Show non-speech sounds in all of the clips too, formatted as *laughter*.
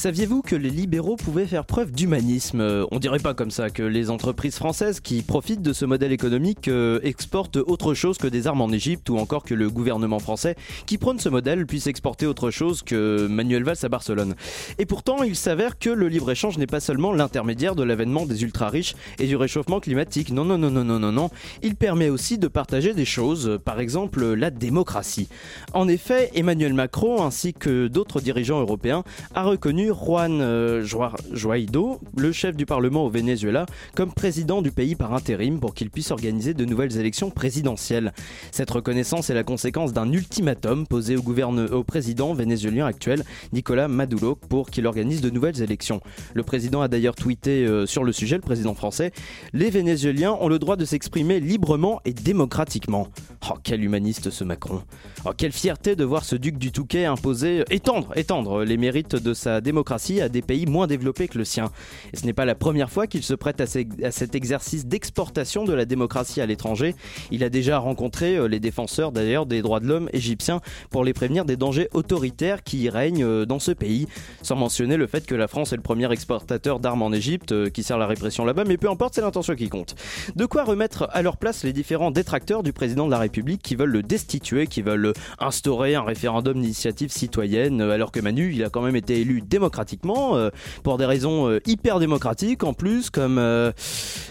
Saviez-vous que les libéraux pouvaient faire preuve d'humanisme? Euh, On dirait pas comme ça que les entreprises françaises qui profitent de ce modèle économique euh, exportent autre chose que des armes en Égypte ou encore que le gouvernement français qui prône ce modèle puisse exporter autre chose que Manuel Valls à Barcelone. Et pourtant, il s'avère que le libre-échange n'est pas seulement l'intermédiaire de l'avènement des ultra-riches et du réchauffement climatique. Non, non, non, non, non, non, non. Il permet aussi de partager des choses, par exemple la démocratie. En effet, Emmanuel Macron ainsi que d'autres dirigeants européens a reconnu Juan euh, Guaido, le chef du Parlement au Venezuela, comme président du pays par intérim pour qu'il puisse organiser de nouvelles élections présidentielles. Cette reconnaissance est la conséquence d'un ultimatum posé au, au président vénézuélien actuel, Nicolas Maduro, pour qu'il organise de nouvelles élections. Le président a d'ailleurs tweeté euh, sur le sujet, le président français, Les Vénézuéliens ont le droit de s'exprimer librement et démocratiquement. Oh, quel humaniste ce Macron. Oh, quelle fierté de voir ce duc du Touquet imposer, étendre, étendre les mérites de sa démocratie à des pays moins développés que le sien. Et ce n'est pas la première fois qu'il se prête à, cet exercice d'exportation de la démocratie à l'étranger. Il a déjà rencontré euh, les défenseurs d'ailleurs des droits de l'homme égyptiens pour les prévenir des dangers autoritaires qui y règnent euh, dans ce pays. Sans mentionner le fait que la France est le premier exportateur d'armes en Égypte euh, qui sert la répression là-bas, mais peu importe, c'est l'intention qui compte. De quoi remettre à leur place les différents détracteurs du président de la République qui veulent le destituer, qui veulent instaurer un référendum d'initiative citoyenne, alors que Manu, il a quand même été élu démocrate pratiquement euh, pour des raisons euh, hyper démocratiques en plus, comme, euh,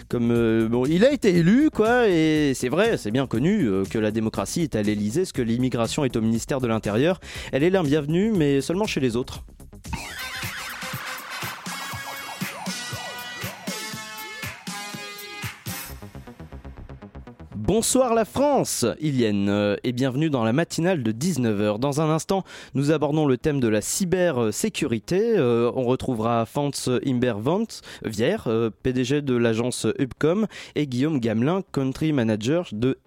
comme bon, il a été élu, quoi, et c'est vrai, c'est bien connu que la démocratie est à l'Elysée, ce que l'immigration est au ministère de l'Intérieur. Elle est bienvenue, mais seulement chez les autres. Bonsoir la France, Ilienne, euh, et bienvenue dans la matinale de 19h. Dans un instant, nous abordons le thème de la cybersécurité. Euh, on retrouvera Fantz Imbervant, Vier, euh, PDG de l'agence Upcom, et Guillaume Gamelin, Country Manager de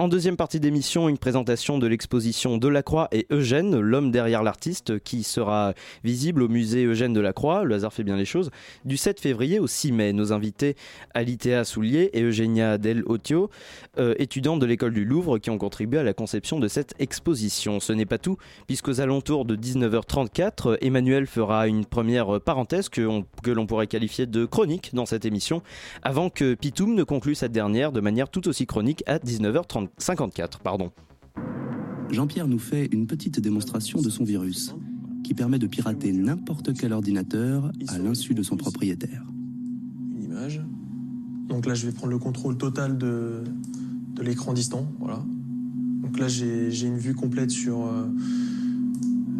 En deuxième partie d'émission, une présentation de l'exposition Delacroix et Eugène, l'homme derrière l'artiste, qui sera visible au musée Eugène Delacroix, le hasard fait bien les choses, du 7 février au 6 mai. Nos invités Alitéa Soulier et Eugénia Del Otio, euh, étudiantes de l'école du Louvre, qui ont contribué à la conception de cette exposition. Ce n'est pas tout, puisqu'aux alentours de 19h34, Emmanuel fera une première parenthèse que, l'on pourrait qualifier de chronique dans cette émission, avant que Pitoum ne conclue cette dernière de manière tout aussi chronique à 19h30. 54, pardon. Jean-Pierre nous fait une petite démonstration de son virus, qui permet de pirater n'importe quel ordinateur à l'insu de son propriétaire. Une image. Donc là, je vais prendre le contrôle total de, de l'écran distant. Voilà. Donc là, j'ai une vue complète sur, euh,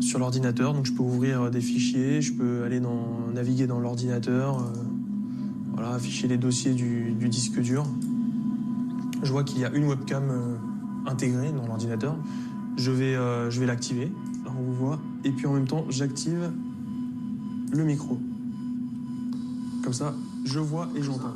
sur l'ordinateur. Donc je peux ouvrir des fichiers, je peux aller dans, naviguer dans l'ordinateur, euh, voilà, afficher les dossiers du, du disque dur je vois qu'il y a une webcam euh, intégrée dans l'ordinateur. Je vais, euh, je vais l'activer. on vous voit. Et puis en même temps, j'active le micro. Comme ça, je vois et j'entends.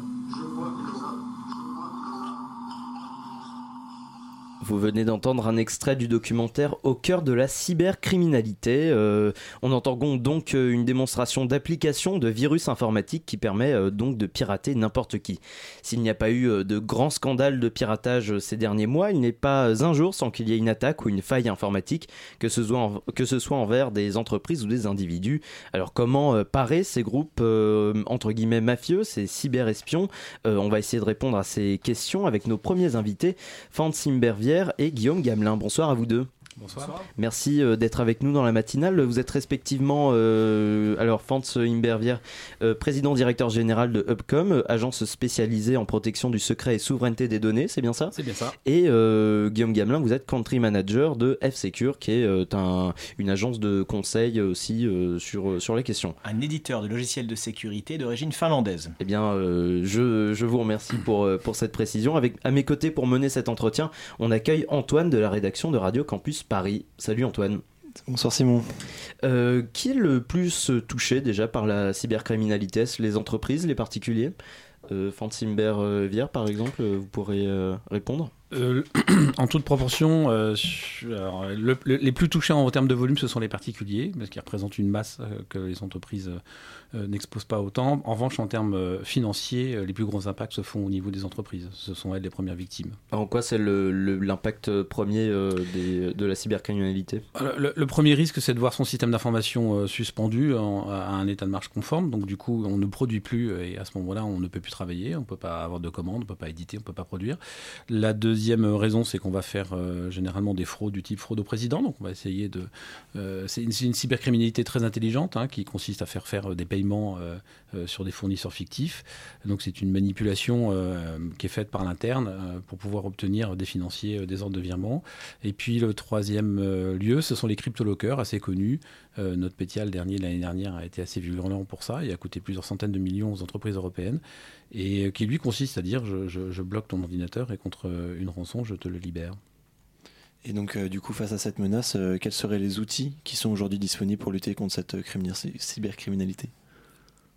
Vous venez d'entendre un extrait du documentaire Au cœur de la cybercriminalité. Euh, on entend donc euh, une démonstration d'application de virus informatique qui permet euh, donc de pirater n'importe qui. S'il n'y a pas eu de grands scandales de piratage ces derniers mois, il n'est pas un jour sans qu'il y ait une attaque ou une faille informatique, que ce soit, envers des entreprises ou des individus. Alors comment parer ces groupes entre guillemets mafieux, ces cyberespions? On va essayer de répondre à ces questions avec nos premiers invités, Fancy Et Guillaume Gamelin. Bonsoir à vous deux. Bonsoir. Merci euh, d'être avec nous dans la matinale. Vous êtes respectivement, euh, alors Fantz Imbervier, euh, président directeur général de Upcom, agence spécialisée en protection du secret et souveraineté des données, c'est bien ça? C'est bien ça. Et Guillaume Gamelin, vous êtes country manager de F-Secure, qui est un, une agence de conseil aussi sur, sur les questions. Un éditeur de logiciels de sécurité d'origine finlandaise. Eh bien, je, je, vous remercie pour, pour cette précision. Avec, à mes côtés, pour mener cet entretien, on accueille Antoine de la rédaction de Radio Campus Paris. Salut Antoine. Bonsoir Simon. Euh, qui est le plus touché déjà par la cybercriminalité? Les entreprises, les particuliers? Euh, Fantimber euh, Vier, par exemple, vous pourrez répondre euh, *clears throat* en toute proportion, euh, alors, les plus touchés en termes de volume, ce sont les particuliers, parce qu'ils représentent une masse euh, que les entreprises n'exposent pas autant. En revanche, en termes financiers, les plus gros impacts se font au niveau des entreprises. Ce sont elles les premières victimes. En quoi c'est l'impact premier de la cybercriminalité? Le, premier risque, c'est de voir son système d'information suspendu à un état de marche conforme. Donc du coup, on ne produit plus et à ce moment-là, on ne peut plus travailler, on ne peut pas avoir de commandes, on ne peut pas éditer, on ne peut pas produire. La deuxième deuxième raison, c'est qu'on va faire euh, généralement des fraudes du type fraude au président. Donc on va essayer de. Euh, c'est une, cybercriminalité très intelligente hein, qui consiste à faire faire euh, des paiements sur des fournisseurs fictifs. Donc c'est une manipulation qui est faite par l'interne pour pouvoir obtenir des financiers, des ordres de virement. Et puis le troisième lieu, ce sont les cryptolockers assez connus. Notre pétial dernier l'année dernière a été assez violent pour ça. Et a coûté plusieurs centaines de millions aux entreprises européennes. Et qui lui consiste à dire je, bloque ton ordinateur et contre une rançon je te le libère. Et donc euh, du coup face à cette menace, euh, quels seraient les outils qui sont aujourd'hui disponibles pour lutter contre cette cybercriminalité?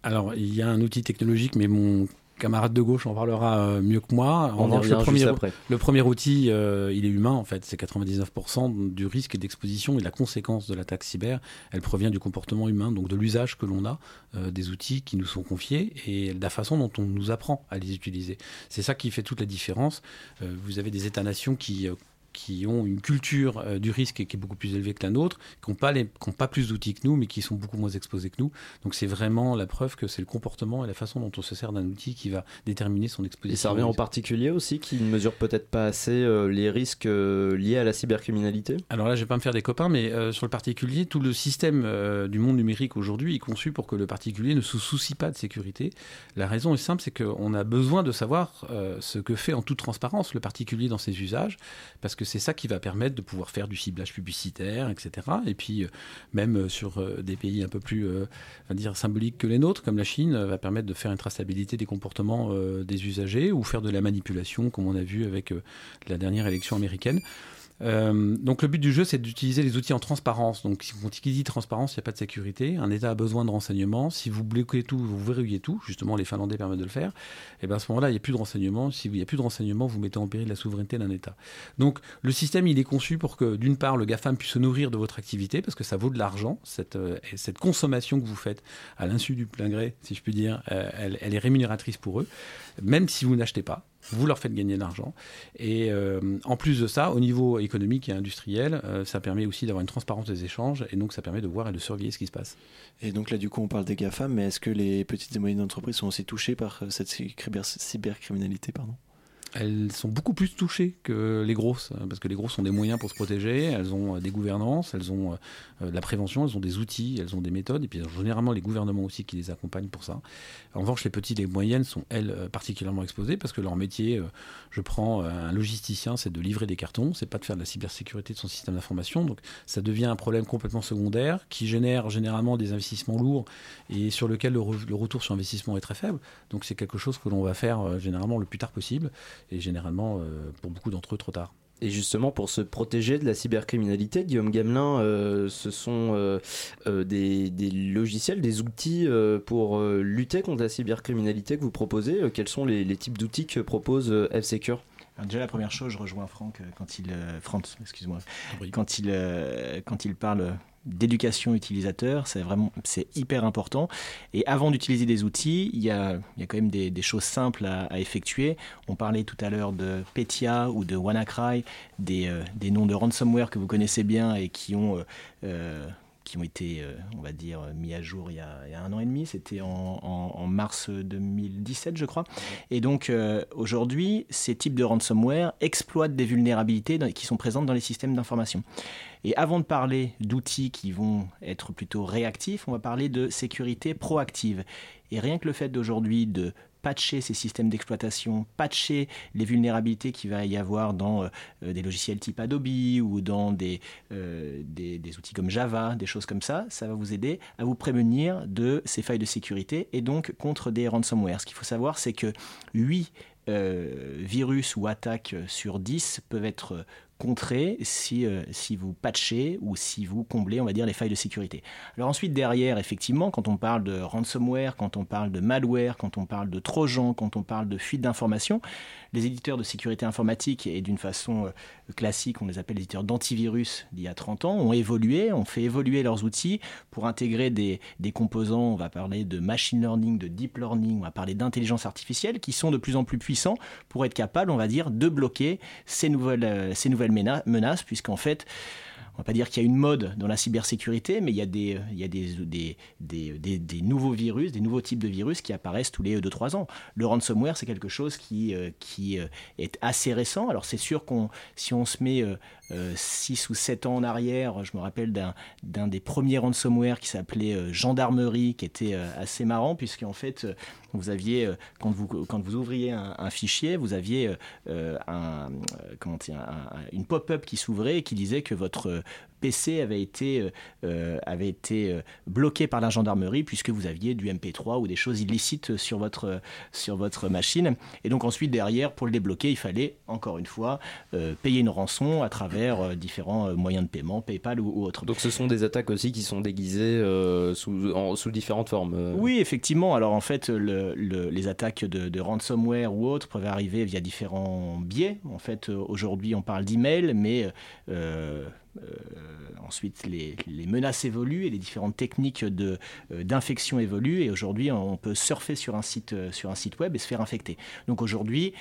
Alors il y a un outil technologique mais mon camarade de gauche en parlera euh, mieux que moi. Le, premier, après. le premier outil, euh, il est humain en fait. C'est 99% du risque d'exposition et de la conséquence de l'attaque cyber. Elle provient du comportement humain, donc de l'usage que l'on a euh, des outils qui nous sont confiés et de la façon dont on nous apprend à les utiliser. C'est ça qui fait toute la différence. vous avez des États-nations qui qui ont une culture euh, du risque qui est beaucoup plus élevée que la nôtre, qui n'ont pas, pas plus d'outils que nous, mais qui sont beaucoup moins exposés que nous. Donc c'est vraiment la preuve que c'est le comportement et la façon dont on se sert d'un outil qui va déterminer son exposition. Et ça revient en particulier aussi qui ne mesure peut-être pas assez euh, les risques euh, liés à la cybercriminalité? Alors là, je vais pas me faire des copains, mais sur le particulier, tout le système du monde numérique aujourd'hui est conçu pour que le particulier ne se soucie pas de sécurité. La raison est simple, c'est qu'on a besoin de savoir ce que fait en toute transparence le particulier dans ses usages, parce que c'est ça qui va permettre de pouvoir faire du ciblage publicitaire, etc. Et puis, euh, même euh, sur euh, des pays un peu plus dire, symboliques que les nôtres, comme la Chine, va permettre de faire une traçabilité des comportements des usagers ou faire de la manipulation, comme on a vu avec la dernière élection américaine. Euh, donc le but du jeu, c'est d'utiliser les outils en transparence. Donc si on dit transparence, il n'y a pas de sécurité. Un État a besoin de renseignements. Si vous bloquez tout, vous verrouillez tout. Justement, les Finlandais permettent de le faire. Et bien à ce moment-là, il n'y a plus de renseignements. Si il n'y a plus de renseignements, vous mettez en péril la souveraineté d'un État. Donc le système, il est conçu pour que d'une part, le GAFAM puisse se nourrir de votre activité, parce que ça vaut de l'argent. Cette, euh, cette consommation que vous faites à l'insu du plein gré, si je puis dire, euh, elle est rémunératrice pour eux, même si vous n'achetez pas vous leur faites gagner de l'argent. Et euh, en plus de ça, au niveau économique et industriel, euh, ça permet aussi d'avoir une transparence des échanges et donc ça permet de voir et de surveiller ce qui se passe. Et donc là, du coup, on parle des GAFAM, mais est-ce que les petites et moyennes entreprises sont aussi touchées par euh, cette cybercriminalité elles sont beaucoup plus touchées que les grosses, hein, parce que les grosses ont des moyens pour se protéger, elles ont euh, des gouvernances, elles ont euh, de la prévention, elles ont des outils, elles ont des méthodes, et puis généralement les gouvernements aussi qui les accompagnent pour ça. En revanche, les petites et les moyennes sont, elles, euh, particulièrement exposées, parce que leur métier, je prends un logisticien, c'est de livrer des cartons, c'est pas de faire de la cybersécurité de son système d'information, donc ça devient un problème complètement secondaire, qui génère généralement des investissements lourds, et sur lequel le, le retour sur investissement est très faible. Donc c'est quelque chose que l'on va faire généralement le plus tard possible et généralement, euh, pour beaucoup d'entre eux, trop tard. Et justement, pour se protéger de la cybercriminalité, Guillaume Gamelin, euh, ce sont euh, des, logiciels, des outils pour lutter contre la cybercriminalité que vous proposez. quels sont les, types d'outils que propose F-Secure? Déjà la première chose, je rejoins Franck quand il, Franck, excuse-moi, quand il, quand il parle d'éducation utilisateur, c'est vraiment hyper important. Et avant d'utiliser des outils, il y a, quand même des, choses simples à, effectuer. On parlait tout à l'heure de Petya ou de WannaCry, des, euh, des noms de ransomware que vous connaissez bien et qui ont euh, euh qui ont été, euh, on va dire, mis à jour il y a, un an et demi. C'était en, en, en, mars 2017, je crois. Et donc, aujourd'hui, ces types de ransomware exploitent des vulnérabilités qui sont présentes dans les systèmes d'information. Et avant de parler d'outils qui vont être plutôt réactifs, on va parler de sécurité proactive. Et rien que le fait d'aujourd'hui de patcher ces systèmes d'exploitation, patcher les vulnérabilités qu'il va y avoir dans euh, des logiciels type Adobe ou dans des, euh, des, outils comme Java, des choses comme ça, ça va vous aider à vous prémunir de ces failles de sécurité et donc contre des ransomware. Ce qu'il faut savoir, c'est que 8 euh, virus ou attaques sur 10 peuvent être contrer si, si vous patchez ou si vous comblez, on va dire, les failles de sécurité. Alors ensuite, derrière, effectivement, quand on parle de ransomware, quand on parle de malware, quand on parle de trojan, quand on parle de fuite d'informations, les éditeurs de sécurité informatique, et d'une façon classique, on les appelle les éditeurs d'antivirus d'il y a 30 ans, ont évolué, ont fait évoluer leurs outils pour intégrer des, des composants, on va parler de machine learning, de deep learning, on va parler d'intelligence artificielle, qui sont de plus en plus puissants pour être capables, on va dire, de bloquer ces nouvelles, euh, ces nouvelles menaces, puisqu'en fait, on va pas dire qu'il y a une mode dans la cybersécurité, mais il y a des, des, nouveaux virus, des nouveaux types de virus qui apparaissent tous les 2-3 ans. Le ransomware, c'est quelque chose qui, euh, euh, est assez récent. Alors c'est sûr qu'on, si on se met 6 ou 7 ans en arrière, je me rappelle d'un des premiers ransomware qui s'appelait Gendarmerie, qui était assez marrant, puisqu'en fait, vous aviez, quand vous, ouvriez un, fichier, vous aviez une pop-up qui s'ouvrait et qui disait que votre PC avait été, euh, euh, avait été euh, bloqué par la gendarmerie puisque vous aviez du MP3 ou des choses illicites sur votre, sur votre machine. Et donc ensuite, derrière, pour le débloquer, il fallait, encore une fois, payer une rançon à travers différents moyens de paiement, PayPal ou, autre. Donc ce sont des attaques aussi qui sont déguisées sous, sous différentes formes. Oui, effectivement. Alors en fait, le, les attaques de, de, ransomware ou autres peuvent arriver via différents biais. En fait, aujourd'hui, on parle d'email, mais ensuite, les, menaces évoluent et les différentes techniques de, euh, d'infection évoluent. Et aujourd'hui, on peut surfer sur un, site, euh, sur un site web et se faire infecter. Donc aujourd'hui,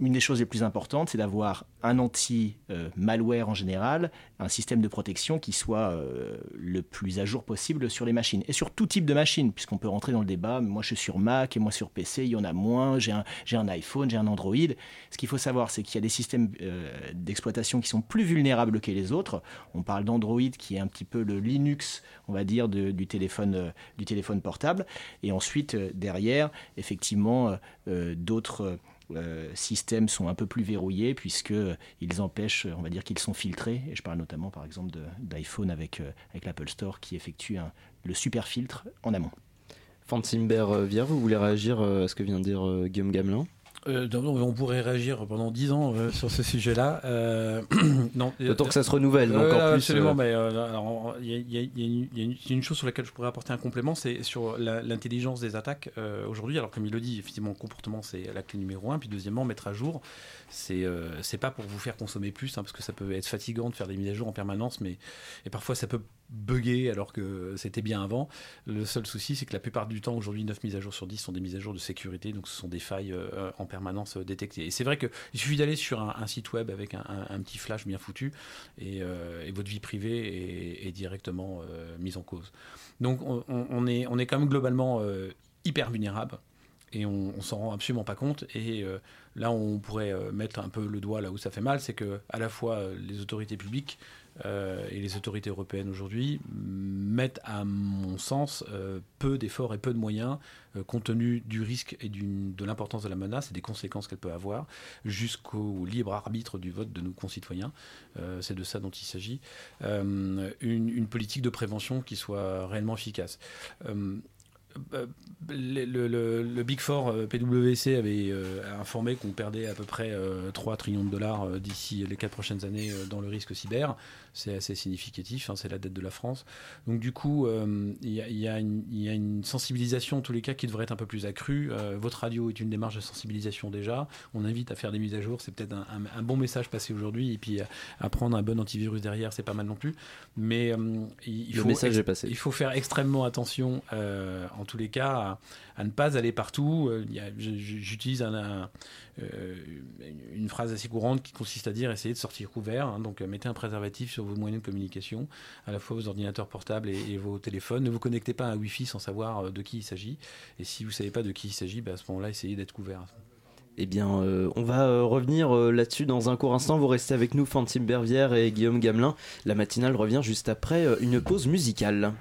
une des choses les plus importantes, c'est d'avoir un anti-malware en général, un système de protection qui soit euh, le plus à jour possible sur les machines. Et sur tout type de machine, puisqu'on peut rentrer dans le débat, moi je suis sur Mac et moi sur PC, il y en a moins, j'ai un, un, iPhone, j'ai un Android. Ce qu'il faut savoir, c'est qu'il y a des systèmes euh, d'exploitation qui sont plus vulnérables que les autres. On parle d'Android qui est un petit peu le Linux, on va dire, du, téléphone, euh, du téléphone portable. Et ensuite, derrière, effectivement, d'autres euh, systèmes sont un peu plus verrouillés puisqu'ils empêchent, on va dire qu'ils sont filtrés. Et je parle notamment par exemple d'iPhone avec, euh, avec l'Apple Store qui effectue le super filtre en amont. Fantimber euh, Vier, vous voulez réagir à ce que vient de dire Guillaume Gamelin? Euh, on pourrait réagir pendant 10 ans euh, sur ce sujet-là. Euh, *clears throat* non, D'autant que ça se renouvelle, donc en plus. Absolument, mais il y, a une chose sur laquelle je pourrais apporter un complément, c'est sur l'intelligence des attaques aujourd'hui. Alors, comme il le dit, effectivement, le comportement, c'est la clé numéro un. Puis, deuxièmement, mettre à jour, c'est c'est pas pour vous faire consommer plus, hein, parce que ça peut être fatigant de faire des mises à jour en permanence, mais et parfois ça peut bugger alors que c'était bien avant. Le seul souci, c'est que la plupart du temps, aujourd'hui, 9 mises à jour sur 10 sont des mises à jour de sécurité, donc ce sont des failles en permanence euh, détectée. Et c'est vrai qu'il suffit d'aller sur un, site web avec un, petit flash bien foutu euh, et, votre vie privée est, directement euh, mise en cause. Donc on, est, on est quand même globalement hyper vulnérable et on, on s'en rend absolument pas compte. Et là, on pourrait mettre un peu le doigt là où ça fait mal, c'est que à la fois les autorités publiques euh, et les autorités européennes aujourd'hui mettent, à mon sens, euh, peu d'efforts et peu de moyens, euh, compte tenu du risque et de l'importance de la menace et des conséquences qu'elle peut avoir, jusqu'au libre arbitre du vote de nos concitoyens. C'est de ça dont il s'agit. Une, politique de prévention qui soit réellement efficace. Le, Big Four PwC avait informé qu'on perdait à peu près 3 trillions de dollars d'ici les 4 prochaines années dans le risque cyber. C'est assez significatif, hein, c'est la dette de la France. Donc du coup, il y, a une sensibilisation en tous les cas qui devrait être un peu plus accrue. votre radio est une démarche de sensibilisation déjà. On invite à faire des mises à jour. C'est peut-être un, bon message passé aujourd'hui. Et puis à prendre un bon antivirus derrière, c'est pas mal non plus. Mais il, le message est passé. il faut faire extrêmement attention en tous les cas, à, ne pas aller partout. Euh, j'utilise euh, une phrase assez courante qui consiste à dire essayez de sortir couvert. Hein. donc, euh, mettez un préservatif sur vos moyens de communication, à la fois vos ordinateurs portables et, vos téléphones. Ne vous connectez pas à un Wi-Fi sans savoir de qui il s'agit. Et si vous ne savez pas de qui il s'agit, bah, à ce moment-là, essayez d'être couvert. Eh bien, on va revenir là-dessus dans un court instant. Vous restez avec nous, Fantine Bervière et Guillaume Gamelin. La matinale revient juste après une pause musicale.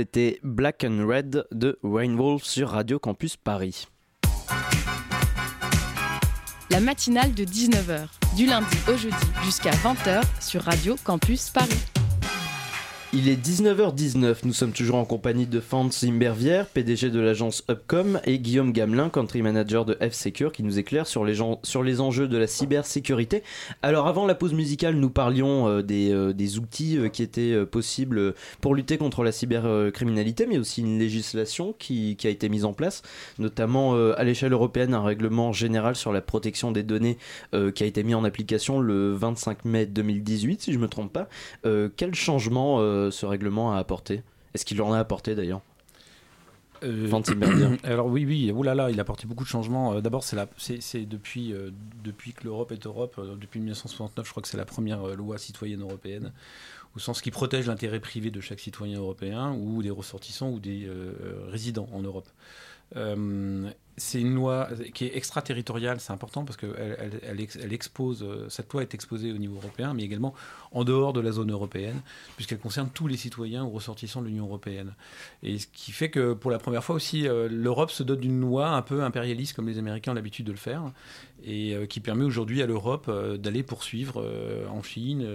C'était Black and Red de Rainwolf sur Radio Campus Paris. La matinale de 19h, du lundi au jeudi jusqu'à 20h sur Radio Campus Paris. Il est 19h19, nous sommes toujours en compagnie de Franz Imbervière, PDG de l'agence Upcom, et Guillaume Gamelin, country manager de F-Secure, qui nous éclaire sur les, sur les enjeux de la cybersécurité. Alors avant la pause musicale, nous parlions euh, des, euh, des, outils euh, qui étaient possibles pour lutter contre la cybercriminalité, mais aussi une législation qui, qui, a été mise en place, notamment à l'échelle européenne, un règlement général sur la protection des données qui a été mis en application le 25 mai 2018, si je ne me trompe pas. quel changement ce règlement a apporté? Est-ce qu'il en a apporté d'ailleurs? Euh, *clears throat* alors oui, oui, oulala, il a apporté beaucoup de changements. Euh, D'abord, c'est depuis, euh, depuis que l'Europe est Europe, euh, depuis 1969, je crois que c'est la première euh, loi citoyenne européenne, au sens qui protège l'intérêt privé de chaque citoyen européen ou des ressortissants ou des euh, résidents en Europe. C'est une loi qui est extraterritoriale, c'est important parce qu'elle elle, elle, elle, expose, cette loi est exposée au niveau européen, mais également en dehors de la zone européenne, puisqu'elle concerne tous les citoyens ou ressortissants de l'Union européenne. Et ce qui fait que pour la première fois aussi, euh, l'Europe se dote d'une loi un peu impérialiste, comme les Américains ont l'habitude de le faire, et euh, qui permet aujourd'hui à l'Europe euh, d'aller poursuivre en Chine,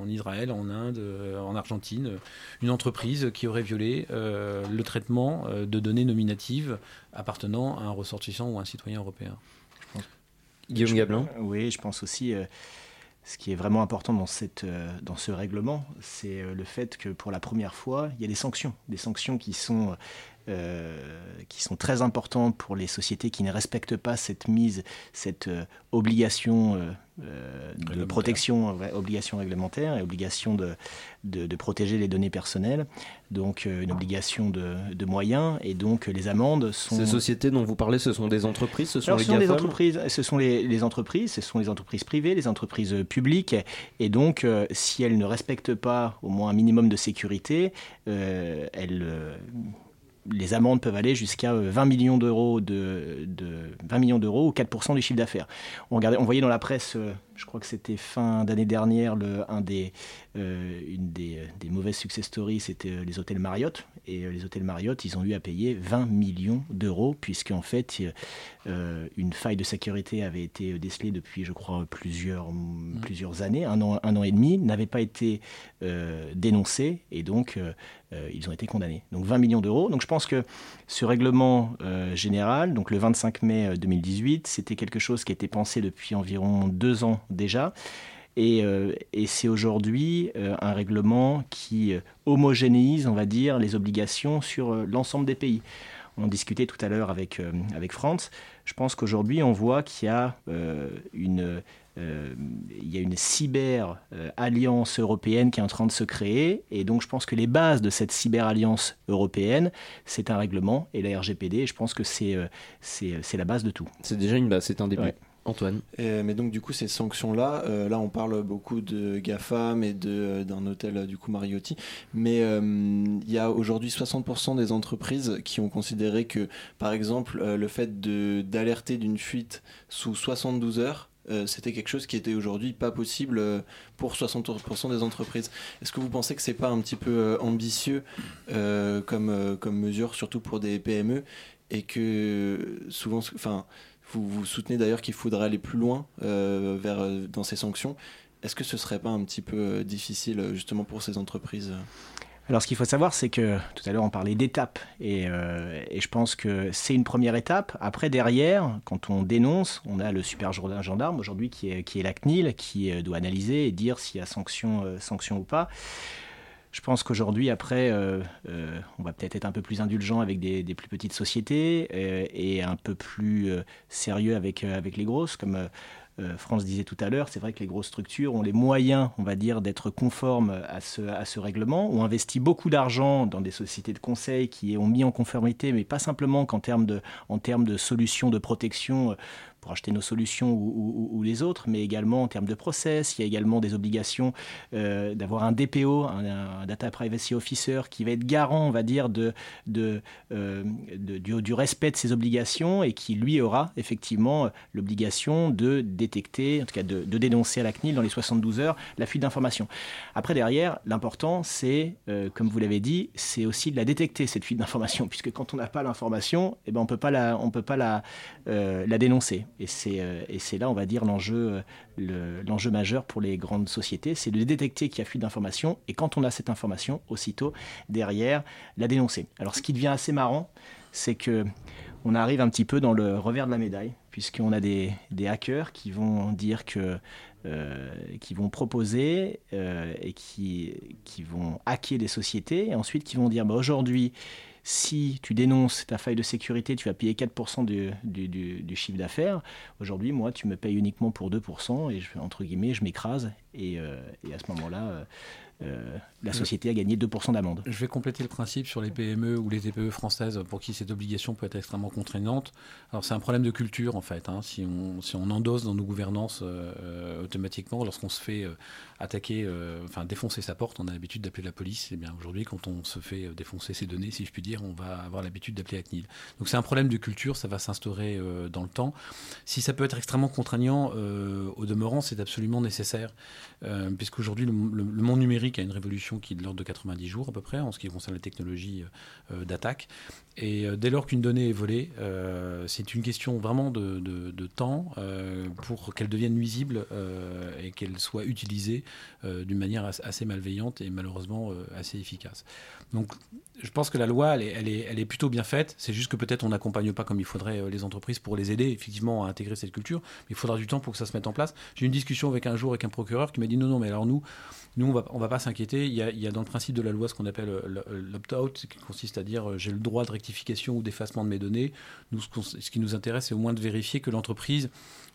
en Israël, en Inde, en Argentine, une entreprise qui aurait violé le traitement de données nominatives appartenant à un ressortissant ou à un citoyen européen. Guillaume Gablin Oui, je pense aussi. Euh, ce qui est vraiment important dans, cette, euh, dans ce règlement, c'est euh, le fait que pour la première fois, il y a des sanctions. Des sanctions qui sont, euh, qui sont très importantes pour les sociétés qui ne respectent pas cette mise, cette euh, obligation euh, de protection, ouais, obligation réglementaire et obligation de, de, de, protéger les données personnelles. Donc une obligation de, de, moyens et donc les amendes sont. Ces sociétés dont vous parlez, ce sont des entreprises, ce sont Alors, les ce sont GAFAM des entreprises, ce sont les, les, entreprises, ce sont les entreprises privées, les entreprises publiques et donc euh, si elles ne respectent pas au moins un minimum de sécurité, euh, elles les amendes peuvent aller jusqu'à 20 millions d'euros de, de 20 millions d'euros ou 4% du chiffre d'affaires. On, regardait, on voyait dans la presse, je crois que c'était fin d'année dernière, le, un des, euh, une des, des, mauvaises success stories, c'était les hôtels Marriott. Et les hôtels Marriott, ils ont eu à payer 20 millions d'euros, puisqu'en fait, euh, une faille de sécurité avait été décelée depuis, je crois, plusieurs, mmh. plusieurs années, un an, un an et demi, n'avait pas été euh, dénoncée, et donc euh, ils ont été condamnés. Donc 20 millions d'euros. Donc je pense que ce règlement euh, général, donc le 25 mai 2018, c'était quelque chose qui a été pensé depuis environ deux ans déjà Et, euh, et c'est aujourd'hui euh, un règlement qui euh, homogénéise, on va dire, les obligations sur euh, l'ensemble des pays. On discutait tout à l'heure avec, euh, avec France. Je pense qu'aujourd'hui, on voit qu'il y a euh, une, euh, il y a une cyber-alliance européenne qui est en train de se créer. Et donc, je pense que les bases de cette cyber-alliance européenne, c'est un règlement et la RGPD. Je pense que c'est euh, c'est c'est la base de tout. C'est déjà une base, c'est un début. Ouais. Antoine Et- mais donc du coup ces sanctions-là, euh, là on parle beaucoup de GAFAM et de- d'un hôtel euh, du coup Mariotti, mais euh, il y a aujourd'hui 60% des entreprises qui ont considéré que par exemple euh, le fait de- d'alerter d'une fuite sous 72 heures, euh, c'était quelque chose qui était aujourd'hui pas possible euh, pour 60% des entreprises. Est-ce que vous pensez que c'est pas un petit peu euh, ambitieux euh, comme, euh, mesure, surtout pour des PME, et que souvent, enfin, vous, vous soutenez d'ailleurs qu'il faudrait aller plus loin euh, vers, euh, dans ces sanctions. Est-ce que ce serait pas un petit peu euh, difficile euh, justement pour ces entreprises? euh Alors, ce qu'il faut savoir, c'est que tout à l'heure, on parlait d'étapes. Et, euh, et je pense que c'est une première étape. Après, derrière, quand on dénonce, on a le super gendarme aujourd'hui qui est, la CNIL, qui euh, doit analyser et dire s'il y a sanction, euh, sanction ou pas. Je pense qu'aujourd'hui, après, on va peut-être être un peu plus indulgent avec des, plus petites sociétés et un peu plus sérieux avec, avec les grosses, comme euh, France disait tout à l'heure. C'est vrai que les grosses structures ont les moyens, on va dire, d'être conformes à ce, règlement, ont investi beaucoup d'argent dans des sociétés de conseil qui ont mis en conformité, mais pas simplement qu'en termes de, en termes de solutions de protection euh, pour acheter nos solutions ou, les autres, mais également en termes de process. Il y a également des obligations euh, d'avoir un DPO, un, Data Privacy Officer, qui va être garant, on va dire, euh, du, respect de ces obligations et qui, lui, aura effectivement euh, l'obligation de détecter, en tout cas de, dénoncer à la CNIL dans les 72 heures la fuite d'informations. Après, derrière, l'important, c'est, comme vous l'avez dit, c'est aussi de la détecter, cette fuite d'informations, *laughs* puisque quand on n'a pas l'information, eh ben, on ne peut pas la dénoncer. Et c'est, euh, et c'est là, on va dire, l'enjeu, euh, le- majeur pour les grandes sociétés, c'est de détecter qu'il y a fuite d'informations, et quand on a cette information, aussitôt, derrière, la dénoncer. Alors, ce qui devient assez marrant, c'est que on arrive un petit peu dans le revers de la médaille, puisqu'on a des, des hackers qui vont dire que euh, qui vont proposer et qui, qui vont hacker des sociétés et ensuite qui vont dire bah, aujourd'hui si tu dénonces ta faille de sécurité, tu vas payer 4% du, du, du- chiffre d'affaires. Aujourd'hui, moi, tu me payes uniquement pour 2% et, je, entre guillemets, je m'écrase. Et, euh, et à ce moment-là, euh, la société a gagné 2% d'amende. Je vais compléter le principe sur les PME ou les TPE françaises pour qui cette obligation peut être extrêmement contraignante. Alors c'est un problème de culture en fait. hein. Si, on, si on endosse dans nos gouvernances euh, euh, automatiquement, lorsqu'on se fait euh, attaquer, enfin défoncer sa porte, on a l'habitude d'appeler la police. Et bien aujourd'hui, quand on se fait défoncer ses données, si je puis dire, on va avoir l'habitude d'appeler la CNIL. Donc c'est un problème de culture, ça va s'instaurer dans le temps. Si ça peut être extrêmement contraignant, au demeurant, c'est absolument nécessaire, puisqu'aujourd'hui le, le- le monde numérique a une révolution qui est de l'ordre de 90 jours à peu près en ce qui concerne les technologies euh, d'attaque. Et euh, dès lors qu'une donnée est volée, euh, c'est une question vraiment de, temps euh, pour qu'elle devienne nuisible euh, et qu'elle soit utilisée euh, d'une manière as- assez malveillante et malheureusement euh, assez efficace. Donc je pense que la loi, elle est, plutôt bien faite. C'est juste que peut-être on n'accompagne pas comme il faudrait euh, les entreprises pour les aider effectivement à intégrer cette culture. Mais il faudra du temps pour que ça se mette en place. J'ai eu une discussion avec un jour avec un procureur qui m'a dit non, non, mais alors nous, nous on va, va pas s'inquiéter. Il y, a, dans le principe de la loi ce qu'on appelle euh, le- l'opt-out, qui consiste à dire euh, j'ai le droit de rectification ou d'effacement de mes données. Nous, ce, ce qui nous intéresse, c'est au moins de vérifier que l'entreprise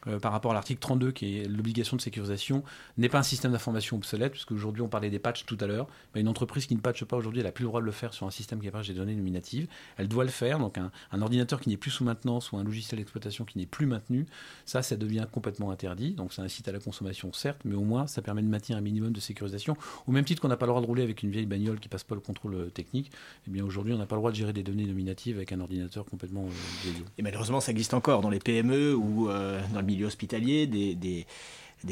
euh, par rapport à l'article 32, qui est l'obligation de sécurisation, n'est pas un système d'information obsolète, puisque aujourd'hui on parlait des patchs tout à l'heure. Mais une entreprise qui ne patche pas aujourd'hui, elle n'a plus le droit de le faire sur un système qui héberge des données nominatives. Elle doit le faire. Donc un, ordinateur qui n'est plus sous maintenance ou un logiciel d'exploitation qui n'est plus maintenu, ça, ça devient complètement interdit. Donc ça incite à la consommation, certes, mais au moins ça permet de maintenir un minimum de sécurisation. Au même titre qu'on n'a pas le droit de rouler avec une vieille bagnole qui passe pas le contrôle euh, technique, eh bien aujourd'hui on n'a pas le droit de gérer des données nominatives avec un ordinateur complètement euh. Et malheureusement, ça existe encore dans les PME ou euh, dans le milieu hospitalier, des, des,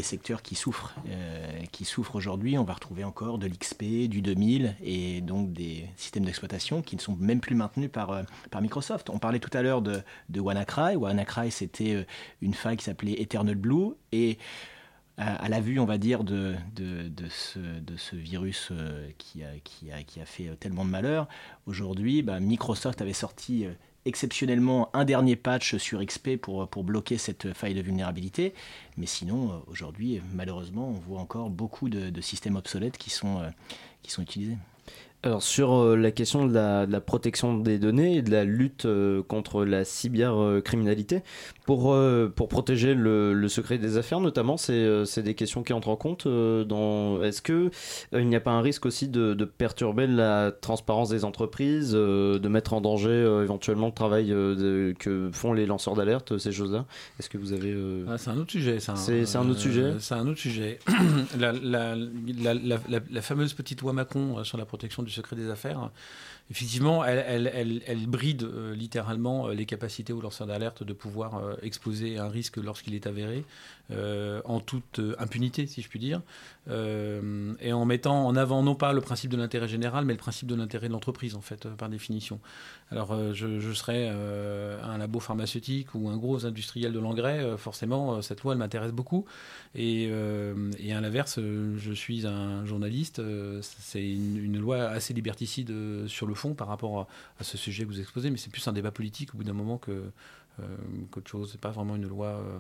secteurs qui souffrent, euh, qui souffrent aujourd'hui. On va retrouver encore de l'XP, du 2000 et donc des systèmes d'exploitation qui ne sont même plus maintenus par, euh, par Microsoft. On parlait tout à l'heure de, de WannaCry. WannaCry, c'était euh, une faille qui s'appelait Eternal Blue et à, la vue, on va dire, de, de, ce, de ce virus qui, a, qui, a, fait tellement de malheur, aujourd'hui, bah, Microsoft avait sorti exceptionnellement un dernier patch sur XP pour, bloquer cette faille de vulnérabilité. Mais sinon, euh, aujourd'hui, malheureusement, on voit encore beaucoup de, systèmes obsolètes qui sont, euh, qui sont utilisés. Alors sur euh, la question de la, de la protection des données et de la lutte euh, contre la cybercriminalité, pour, euh, pour protéger le, le secret des affaires notamment, c'est des questions qui entrent en compte. dans Est-ce que il n'y a pas un risque aussi de, de perturber la transparence des entreprises, de mettre en danger éventuellement le travail que font les lanceurs d'alerte, ces choses-là? Est-ce que vous avez... Ah, c'est un autre sujet, ça. C'est c'est un autre sujet C'est un autre sujet. *clears throat* la, la- la- fameuse petite loi Macron sur la protection du secret des affaires, effectivement, elle, bride euh, littéralement euh, les capacités aux lanceurs d'alerte de pouvoir euh, exposer un risque lorsqu'il est avéré, en toute impunité, si je puis dire, et en mettant en avant non pas le principe de l'intérêt général, mais le principe de l'intérêt de l'entreprise, en fait, par définition. Alors, je, serais un labo pharmaceutique ou un gros industriel de l'engrais, forcément, cette loi, elle m'intéresse beaucoup. Et, à l'inverse, je suis un journaliste, c'est une, loi assez liberticide sur le fond par rapport à, ce sujet que vous exposez, mais c'est plus un débat politique au bout d'un moment que, euh, qu'autre chose. C'est pas vraiment une loi euh,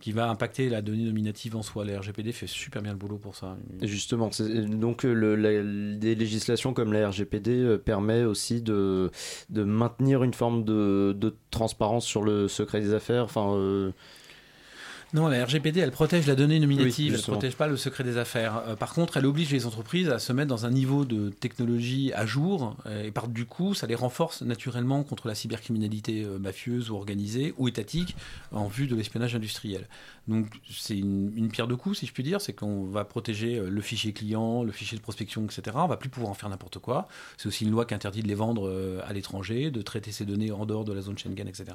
qui va impacter la donnée nominative en soi. La RGPD fait super bien le boulot pour ça. Justement, donc euh, le, des législations comme la RGPD euh, permet aussi de, de maintenir une forme de, de transparence sur le secret des affaires. Enfin, Non, la RGPD, elle protège la donnée nominative, Oui, elle ne protège pas le secret des affaires. Euh, par contre, elle oblige les entreprises à se mettre dans un niveau de technologie à jour, euh, et par du coup, ça les renforce naturellement contre la cybercriminalité euh, mafieuse ou organisée ou étatique en vue de l'espionnage industriel. Donc, c'est une, une pierre de coups, si je puis dire, c'est qu'on va protéger le fichier client, le fichier de prospection, etc. On va plus pouvoir en faire n'importe quoi. C'est aussi une loi qui interdit de les vendre à l'étranger, de traiter ces données en dehors de la zone Schengen, etc.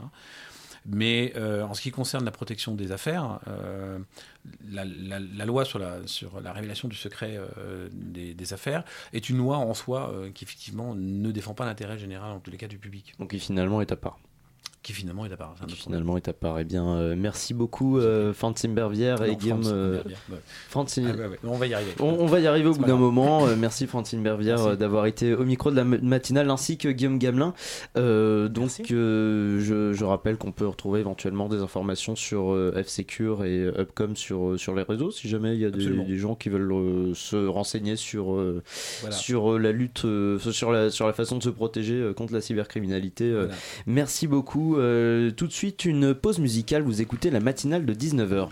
Mais euh, en ce qui concerne la protection des affaires, euh, la, loi sur la, révélation du secret euh, des, des affaires est une loi en soi qui effectivement ne défend pas l'intérêt général en tous les cas du public. donc qui finalement est à part. Qui finalement Qui autre problème. finalement est à part. Eh bien, euh, merci beaucoup, euh, Francine Bervière et Guillaume. Euh. Francine- Ah ouais, ouais. On va y arriver. On, on va y arriver au bout d'un moment. Euh, merci Francine Bervière euh, d'avoir été au micro de la matinale ainsi que Guillaume Gamelin. Euh, donc euh, je, je rappelle qu'on peut retrouver éventuellement des informations sur euh, F-Secure et Upcom sur, sur les réseaux si jamais il y a des, gens qui veulent euh, se renseigner sur, euh, Voilà. sur euh, la lutte, euh, sur, la, sur la façon de se protéger euh, contre la cybercriminalité. Euh, Voilà. Merci beaucoup. Euh, tout de suite une pause musicale. Vous écoutez la matinale de 19h.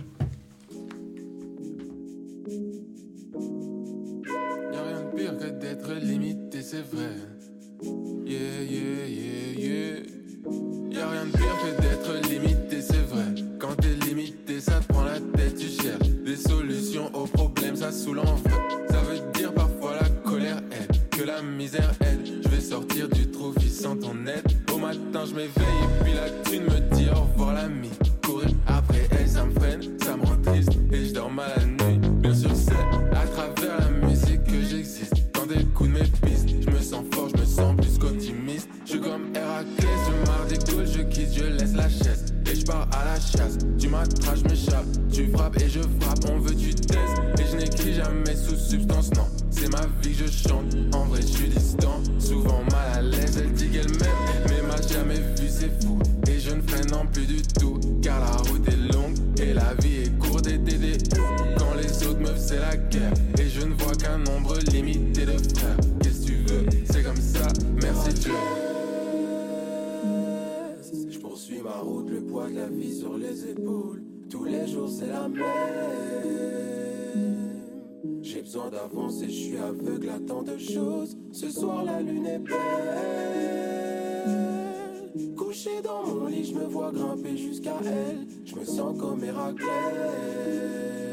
Y'a rien de pire que d'être limité, c'est vrai. Yeah, yeah, yeah. Y'a rien de pire que d'être limité, c'est vrai. Quand t'es limité, ça prend la tête, tu cherches des solutions aux problèmes, ça saoule en. Ça veut dire parfois la colère aide, que la misère aide. Je vais sortir du trou sans ton aide. Au matin, je m'éveille et puis la thune me dit au revoir l'ami. Courir après elle, ça me freine, ça me rend triste et je dors mal la nuit. Bien sûr, c'est à travers la musique que j'existe. Quand des coups de mes pistes, je me sens fort, je me sens plus qu'optimiste. Je suis comme Héraclès, je marre des couilles, je quitte, je laisse la chaise. Et je pars à la chasse, tu m'attrapes, je m'échappe. Tu frappes et je c'est la même. J'ai besoin d'avancer, je suis aveugle à tant de choses. Ce soir, la lune est belle. Couché dans mon lit, je me vois grimper jusqu'à elle. Je me sens comme Héraclès.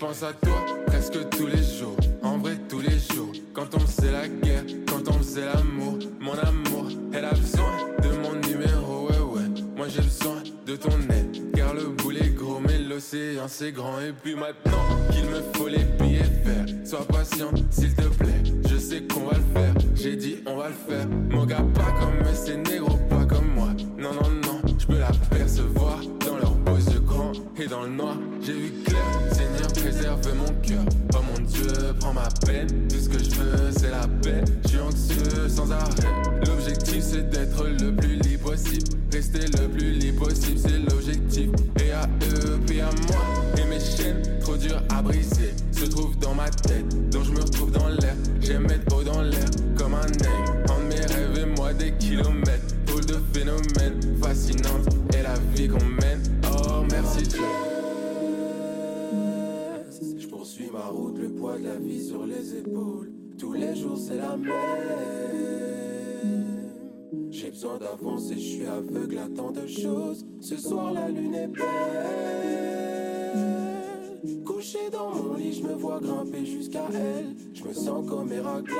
Pense à toi presque tous les jours. En vrai, tous les jours. Quand on faisait la guerre, quand on faisait l'amour. Mon amour, elle a besoin de mon numéro. Ouais, ouais. Moi, j'ai besoin de ton aide. Car le boulet gros, mais l'océan assez grand et puis maintenant qu'il me faut les billets faire. Sois patient, s'il te plaît. Je sais qu'on va le faire. J'ai dit on va le faire. Mon gars pas comme ces négros, pas comme moi. Non non non, je peux l'apercevoir dans leurs beaux yeux et dans le noir. J'ai vu clair. Seigneur préserve mon cœur. Oh mon Dieu, prends ma peine. Tout ce que je veux c'est la paix. Je suis anxieux sans arrêt. L'objectif c'est d'être le plus libre possible. Rester le plus libre possible, c'est l'objectif. Et à eux, puis à moi. Et mes chaînes, trop dures à briser, se trouvent dans ma tête. Besoin d'avancer, je suis aveugle à tant de choses. Ce soir, la lune est belle. Couché dans mon lit, je me vois grimper jusqu'à elle. Je me sens comme. Héraclès.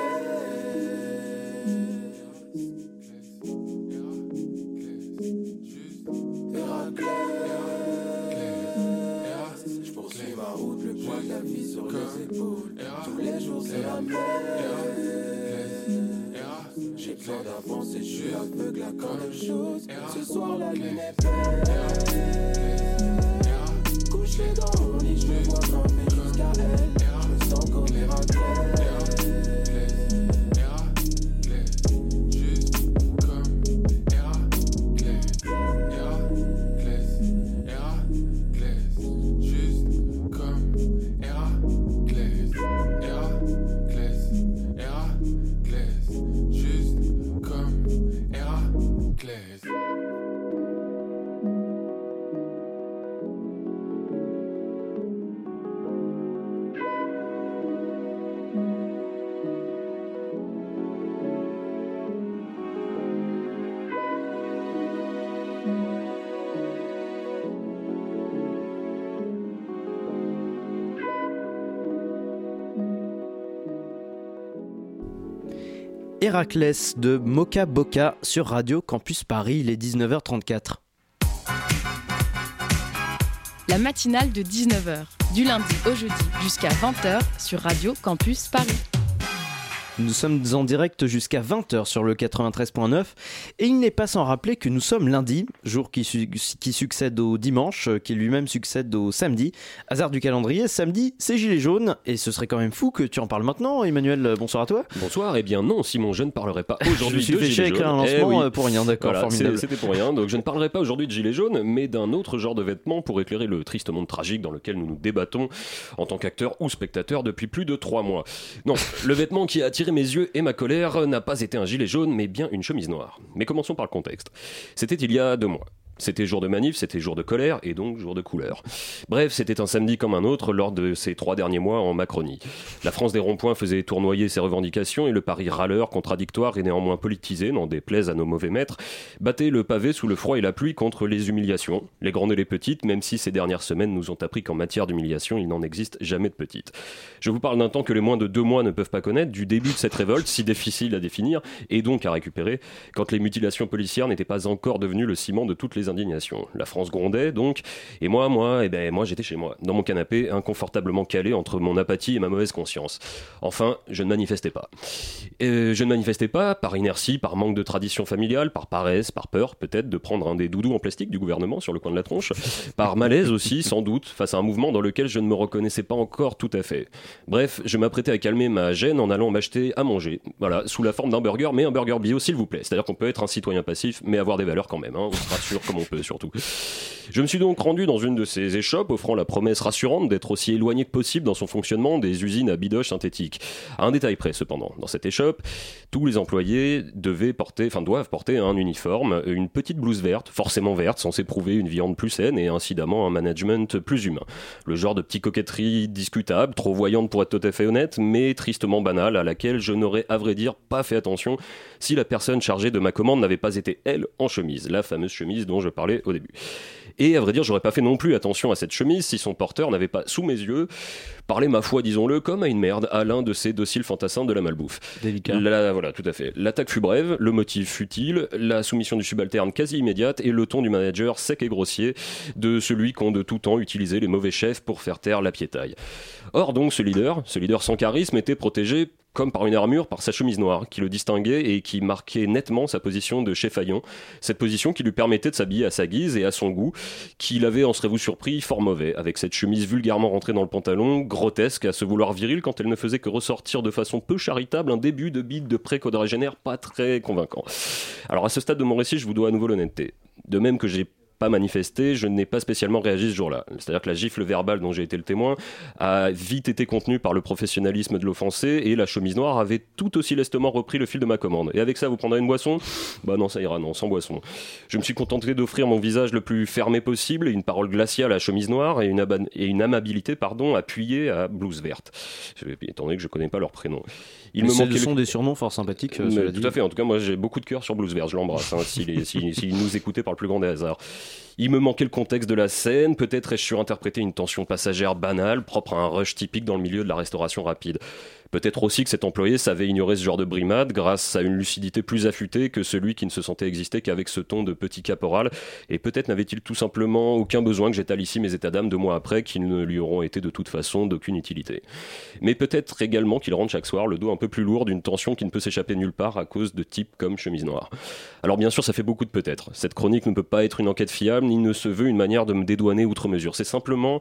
Je poursuis ma route, le poids de la vie sur les épaules. Tous les jours, c'est la même. J'ai besoin d'avancer, je suis aveugle à tant de choses. Ce soir, la lune est belle. Couché dans mon lit, je vois grimper jusqu'à elle. Je me sens comme Héraclès. Héraclès de Moka Boca sur Radio Campus Paris, il est 19h34. La matinale de 19h, du lundi au jeudi jusqu'à 20h sur Radio Campus Paris. Nous sommes en direct jusqu'à 20h sur le 93.9 et il n'est pas sans rappeler que nous sommes lundi, jour qui, su- qui succède au dimanche, euh, qui lui-même succède au samedi. Hasard du calendrier, samedi c'est gilet jaune et ce serait quand même fou que tu en parles maintenant. Emmanuel, euh, bonsoir à toi. Bonsoir, eh bien non, Simon, je ne parlerai pas aujourd'hui de Gilets jaunes. un lancement, Eh oui. euh, pour rien, d'accord, Voilà, formidable. c'est- C'était pour rien, donc je ne parlerai pas aujourd'hui de Gilets jaunes, mais d'un autre genre de vêtements pour éclairer le triste monde tragique dans lequel nous nous débattons en tant qu'acteurs ou spectateurs depuis plus de trois mois. Non, le vêtement qui a attiré mes yeux et ma colère n'a pas été un gilet jaune, mais bien une chemise noire. Mais commençons par le contexte. C'était il y a deux mois. C'était jour de manif, c'était jour de colère et donc jour de couleur. Bref, c'était un samedi comme un autre lors de ces trois derniers mois en Macronie. La France des ronds-points faisait tournoyer ses revendications et le pari râleur, contradictoire et néanmoins politisé, n'en déplaise à nos mauvais maîtres, battait le pavé sous le froid et la pluie contre les humiliations, les grandes et les petites, même si ces dernières semaines nous ont appris qu'en matière d'humiliation, il n'en existe jamais de petites. Je vous parle d'un temps que les moins de deux mois ne peuvent pas connaître, du début de cette révolte, si difficile à définir et donc à récupérer, quand les mutilations policières n'étaient pas encore devenues le ciment de toutes les indignations. La France grondait donc, et moi, moi, eh ben, moi j'étais chez moi, dans mon canapé, inconfortablement calé entre mon apathie et ma mauvaise conscience. Enfin, je ne manifestais pas. Je ne manifestais pas par inertie, par manque de tradition familiale, par paresse, par peur peut-être de prendre un des doudous en plastique du gouvernement sur le coin de la tronche, par malaise aussi, sans doute, face à un mouvement dans lequel je ne me reconnaissais pas encore tout à fait. Bref, je m'apprêtais à calmer ma gêne en allant m'acheter à manger. Voilà, sous la forme d'un burger, mais un burger bio, s'il vous plaît. C'est-à-dire qu'on peut être un citoyen passif, mais avoir des valeurs quand même. Hein. On se rassure comme peut, surtout. Je me suis donc rendu dans une de ces échoppes, offrant la promesse rassurante d'être aussi éloigné que possible dans son fonctionnement des usines à bidoches synthétiques. À un détail près, cependant. Dans cette échoppe, tous les employés devaient porter, enfin doivent porter un uniforme, une petite blouse verte, forcément verte, censée prouver une viande plus saine et incidemment un management plus humain. Le genre de petite coquetterie discutable, trop voyante pour être tout à fait honnête, mais tristement banale, à laquelle je n'aurais à vrai dire pas fait attention si la personne chargée de ma commande n'avait pas été elle en chemise, la fameuse chemise dont je parlais au début. Et à vrai dire, j'aurais pas fait non plus attention à cette chemise si son porteur n'avait pas, sous mes yeux, parlé, ma foi, disons-le, comme à une merde, à l'un de ces dociles fantassins de la malbouffe. Délicat. La- voilà, tout à fait. L'attaque fut brève, le motif futile, la soumission du subalterne quasi immédiate et le ton du manager sec et grossier de celui qu'ont de tout temps utilisé les mauvais chefs pour faire taire la piétaille. Or donc ce leader, ce leader sans charisme était protégé comme par une armure par sa chemise noire qui le distinguait et qui marquait nettement sa position de chef faillon. Cette position qui lui permettait de s'habiller à sa guise et à son goût, qu'il avait, en serez-vous surpris, fort mauvais, avec cette chemise vulgairement rentrée dans le pantalon, grotesque à se vouloir viril quand elle ne faisait que ressortir de façon peu charitable un début de bide de pré-quadragénaire pas très convaincant. Alors à ce stade de mon récit, je vous dois à nouveau l'honnêteté. De même que j'ai pas manifesté, je n'ai pas spécialement réagi ce jour-là. C'est-à-dire que la gifle verbale dont j'ai été le témoin a vite été contenue par le professionnalisme de l'offensé et la chemise noire avait tout aussi lestement repris le fil de ma commande. Et avec ça, vous prendrez une boisson? Bah non, ça ira, non, sans boisson. Je me suis contenté d'offrir mon visage le plus fermé possible, une parole glaciale à chemise noire et une, et amabilité pardon, appuyée à blouse verte. Étant donné que je connais pas leur prénom. Il Mais ce manquait le- sont des surnoms fort sympathiques. euh, mais cela tout dit. à fait. En tout cas, moi, j'ai beaucoup de cœur sur Blues. Je l'embrasse. Hein, s'il s'il- s'il nous écoutait par le plus grand des hasards. Il me manquait le contexte de la scène. Peut-être ai-je surinterprété une tension passagère banale, propre à un rush typique dans le milieu de la restauration rapide. Peut-être aussi que cet employé savait ignorer ce genre de brimade grâce à une lucidité plus affûtée que celui qui ne se sentait exister qu'avec ce ton de petit caporal. Et peut-être n'avait-il tout simplement aucun besoin que j'étale ici mes états d'âme deux mois après qui ne lui auront été de toute façon d'aucune utilité. Mais peut-être également qu'il rentre chaque soir le dos un peu plus lourd d'une tension qui ne peut s'échapper nulle part à cause de types comme chemise noire. Alors bien sûr, ça fait beaucoup de peut-être. Cette chronique ne peut pas être une enquête fiable, ni ne se veut une manière de me dédouaner outre mesure. C'est simplement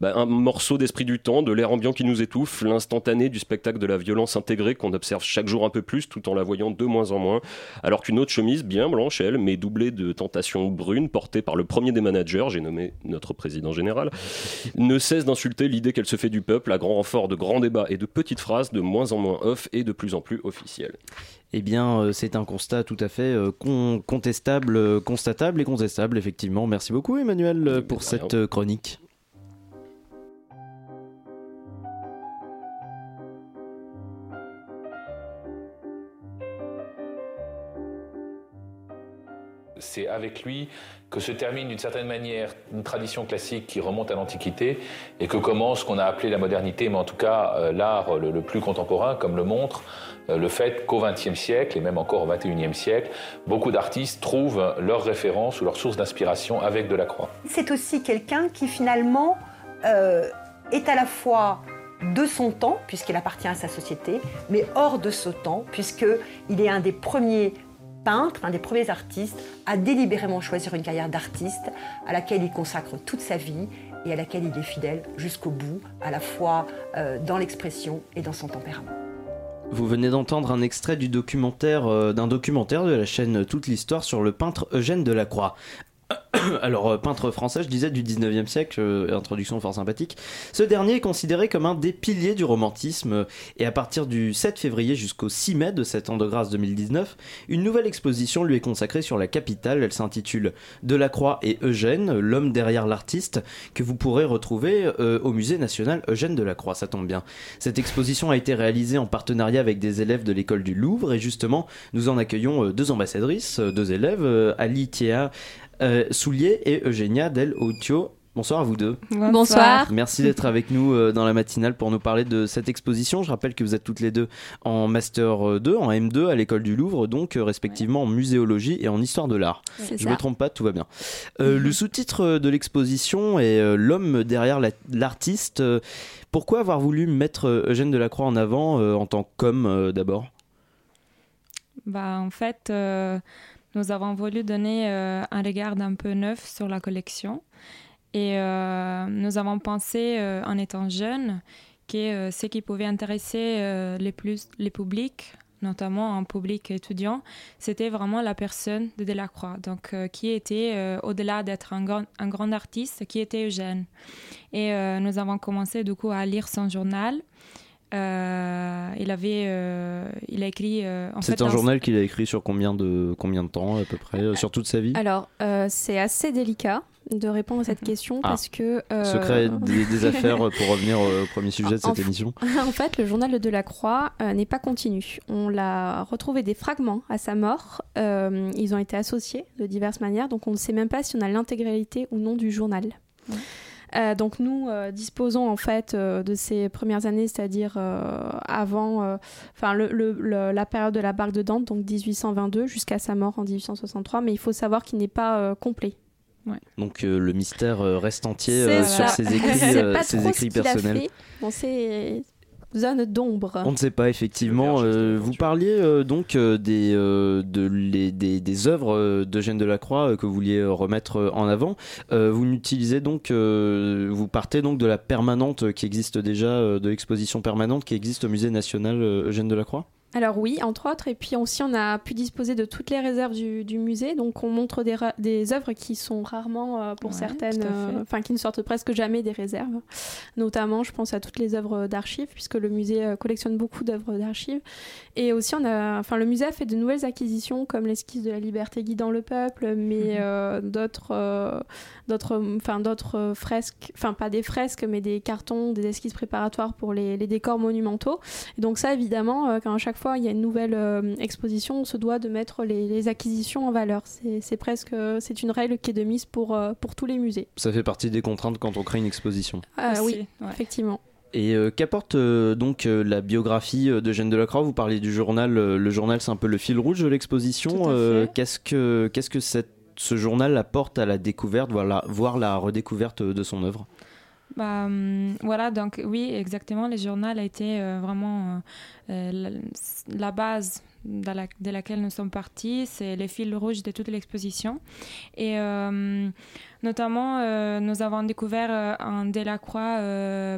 bah, un morceau d'esprit du temps, de l'air ambiant qui nous étouffe, l'instantané du spectacle de la violence intégrée qu'on observe chaque jour un peu plus tout en la voyant de moins en moins, alors qu'une autre chemise, bien blanche elle, mais doublée de tentations brunes portée par le premier des managers, j'ai nommé notre président général, ne cesse d'insulter l'idée qu'elle se fait du peuple à grand renfort de grands débats et de petites phrases de moins en moins off et de plus en plus officielles. Eh bien, euh, c'est un constat tout à fait euh, con- contestable, euh, constatable et contestable, effectivement. Merci beaucoup, Emmanuel, pour cette chronique. C'est avec lui que se termine d'une certaine manière une tradition classique qui remonte à l'Antiquité et que commence ce qu'on a appelé la modernité, mais en tout cas euh, l'art le, le plus contemporain, comme le montre euh, le fait qu'au XXe siècle et même encore au XXIe siècle, beaucoup d'artistes trouvent leur référence ou leur source d'inspiration avec Delacroix. C'est aussi quelqu'un qui finalement euh, est à la fois de son temps, puisqu'il appartient à sa société, mais hors de ce temps, puisqu'il est un des premiers peintres, un des premiers artistes à délibérément choisir une carrière d'artiste à laquelle il consacre toute sa vie et à laquelle il est fidèle jusqu'au bout, à la fois euh, dans l'expression et dans son tempérament. Vous venez d'entendre un extrait euh, d'un documentaire de la chaîne Toute l'histoire sur le peintre Eugène Delacroix. *coughs* Alors, euh, peintre français, je disais, du 19e siècle, euh, introduction fort sympathique. Ce dernier est considéré comme un des piliers du romantisme, et à partir du 7 février jusqu'au 6 mai de cet an de grâce 2019, une nouvelle exposition lui est consacrée sur la capitale. Elle s'intitule Delacroix et Eugène, l'homme derrière l'artiste, que vous pourrez retrouver euh, au musée national Eugène Delacroix, ça tombe bien. Cette exposition a été réalisée en partenariat avec des élèves de l'école du Louvre, et justement, nous en accueillons deux ambassadrices, deux élèves, Ali Thia euh, Soulier et Eugénia Del Outio. Bonsoir à vous deux. Bonsoir. Bonsoir. Merci d'être avec nous euh, dans la matinale pour nous parler de cette exposition. Je rappelle que vous êtes toutes les deux en Master euh, 2, en M2 à l'école du Louvre, donc euh, respectivement en muséologie et en histoire de l'art. Je ça. me trompe pas, tout va bien. Euh, Le sous-titre de l'exposition est euh, L'homme derrière la- l'artiste. Euh, Pourquoi avoir voulu mettre euh, Eugène Delacroix en avant euh, en tant qu'homme euh, d'abord? Bah, en fait, euh, nous avons voulu donner euh, un regard un peu neuf sur la collection. Et euh, nous avons pensé, euh, en étant jeunes, que ce qui pouvait intéresser les plus les publics, notamment un public étudiant, c'était vraiment la personne de Delacroix. Donc, qui était, au-delà d'être un grand, artiste, qui était Eugène. Et nous avons commencé, du coup, à lire son journal. Euh, il avait, euh, il a écrit. euh, C'est un dans- journal qu'il a écrit sur combien de, combien de temps à peu près euh, Sur toute sa vie? Alors, euh, c'est assez délicat de répondre à cette question Ah. parce que. euh, Secret *laughs* des, des affaires pour revenir au premier sujet de cette émission. *laughs* en fait, le journal de Delacroix euh, n'est pas continu. On l'a retrouvé des fragments à sa mort. Euh, ils ont été associés de diverses manières, donc on ne sait même pas si on a l'intégralité ou non du journal. Euh, donc nous euh, disposons en fait euh, de ces premières années, c'est-à-dire euh, avant, euh, enfin le- le- le- la période de la barque de Dante, donc 1822 jusqu'à sa mort en 1863, mais il faut savoir qu'il n'est pas euh, complet. Donc euh, le mystère reste entier euh, sur ses *laughs* écrits, euh, pas ses trop ce écrits personnels. fait dans ces zones d'ombre. On ne sait pas effectivement. Euh, vous parliez euh, donc euh, des, euh, de les- des, des œuvres euh, d'Eugène Delacroix euh, que vous vouliez euh, remettre euh, en avant. Euh, vous n'utilisez donc, euh, vous partez donc de la permanente qui existe déjà, euh, de l'exposition permanente qui existe au Musée national euh, Eugène Delacroix? Alors oui, entre autres, et puis aussi on a pu disposer de toutes les réserves du, du musée, donc on montre des, œuvres qui sont rarement, euh, pour Ouais, certaines, euh, enfin qui ne sortent presque jamais des réserves. Notamment, je pense à toutes les œuvres d'archives, puisque le musée euh, collectionne beaucoup d'œuvres d'archives. Et aussi, on a, enfin le musée a fait de nouvelles acquisitions, comme l'esquisse de la liberté guidant le peuple, mais euh, d'autres, d'autres, enfin d'autres euh, fresques, enfin pas des fresques, mais des cartons, des esquisses préparatoires pour les, les décors monumentaux. Et donc ça, évidemment, euh, quand à chaque fois il y a une nouvelle euh, exposition, on se doit de mettre les, les acquisitions en valeur. C'est c'est presque, c'est une règle qui est de mise pour, euh, pour tous les musées. Ça fait partie des contraintes quand on crée une exposition. Ah Aussi, oui, ouais. effectivement. Et euh, qu'apporte euh, donc euh, la biographie euh, d'Eugène Delacroix? Vous parliez du journal. euh, le journal, c'est un peu le fil rouge de l'exposition. Euh. Qu'est-ce que, qu'est-ce que cette- ce journal apporte à la découverte, voire la redécouverte de son œuvre Bah, hum, voilà, donc oui, exactement. Le journal a été euh, vraiment euh, euh, la, la base de, la- laquelle nous sommes partis. C'est le fil rouge de toute l'exposition. Et notamment, nous avons découvert un Delacroix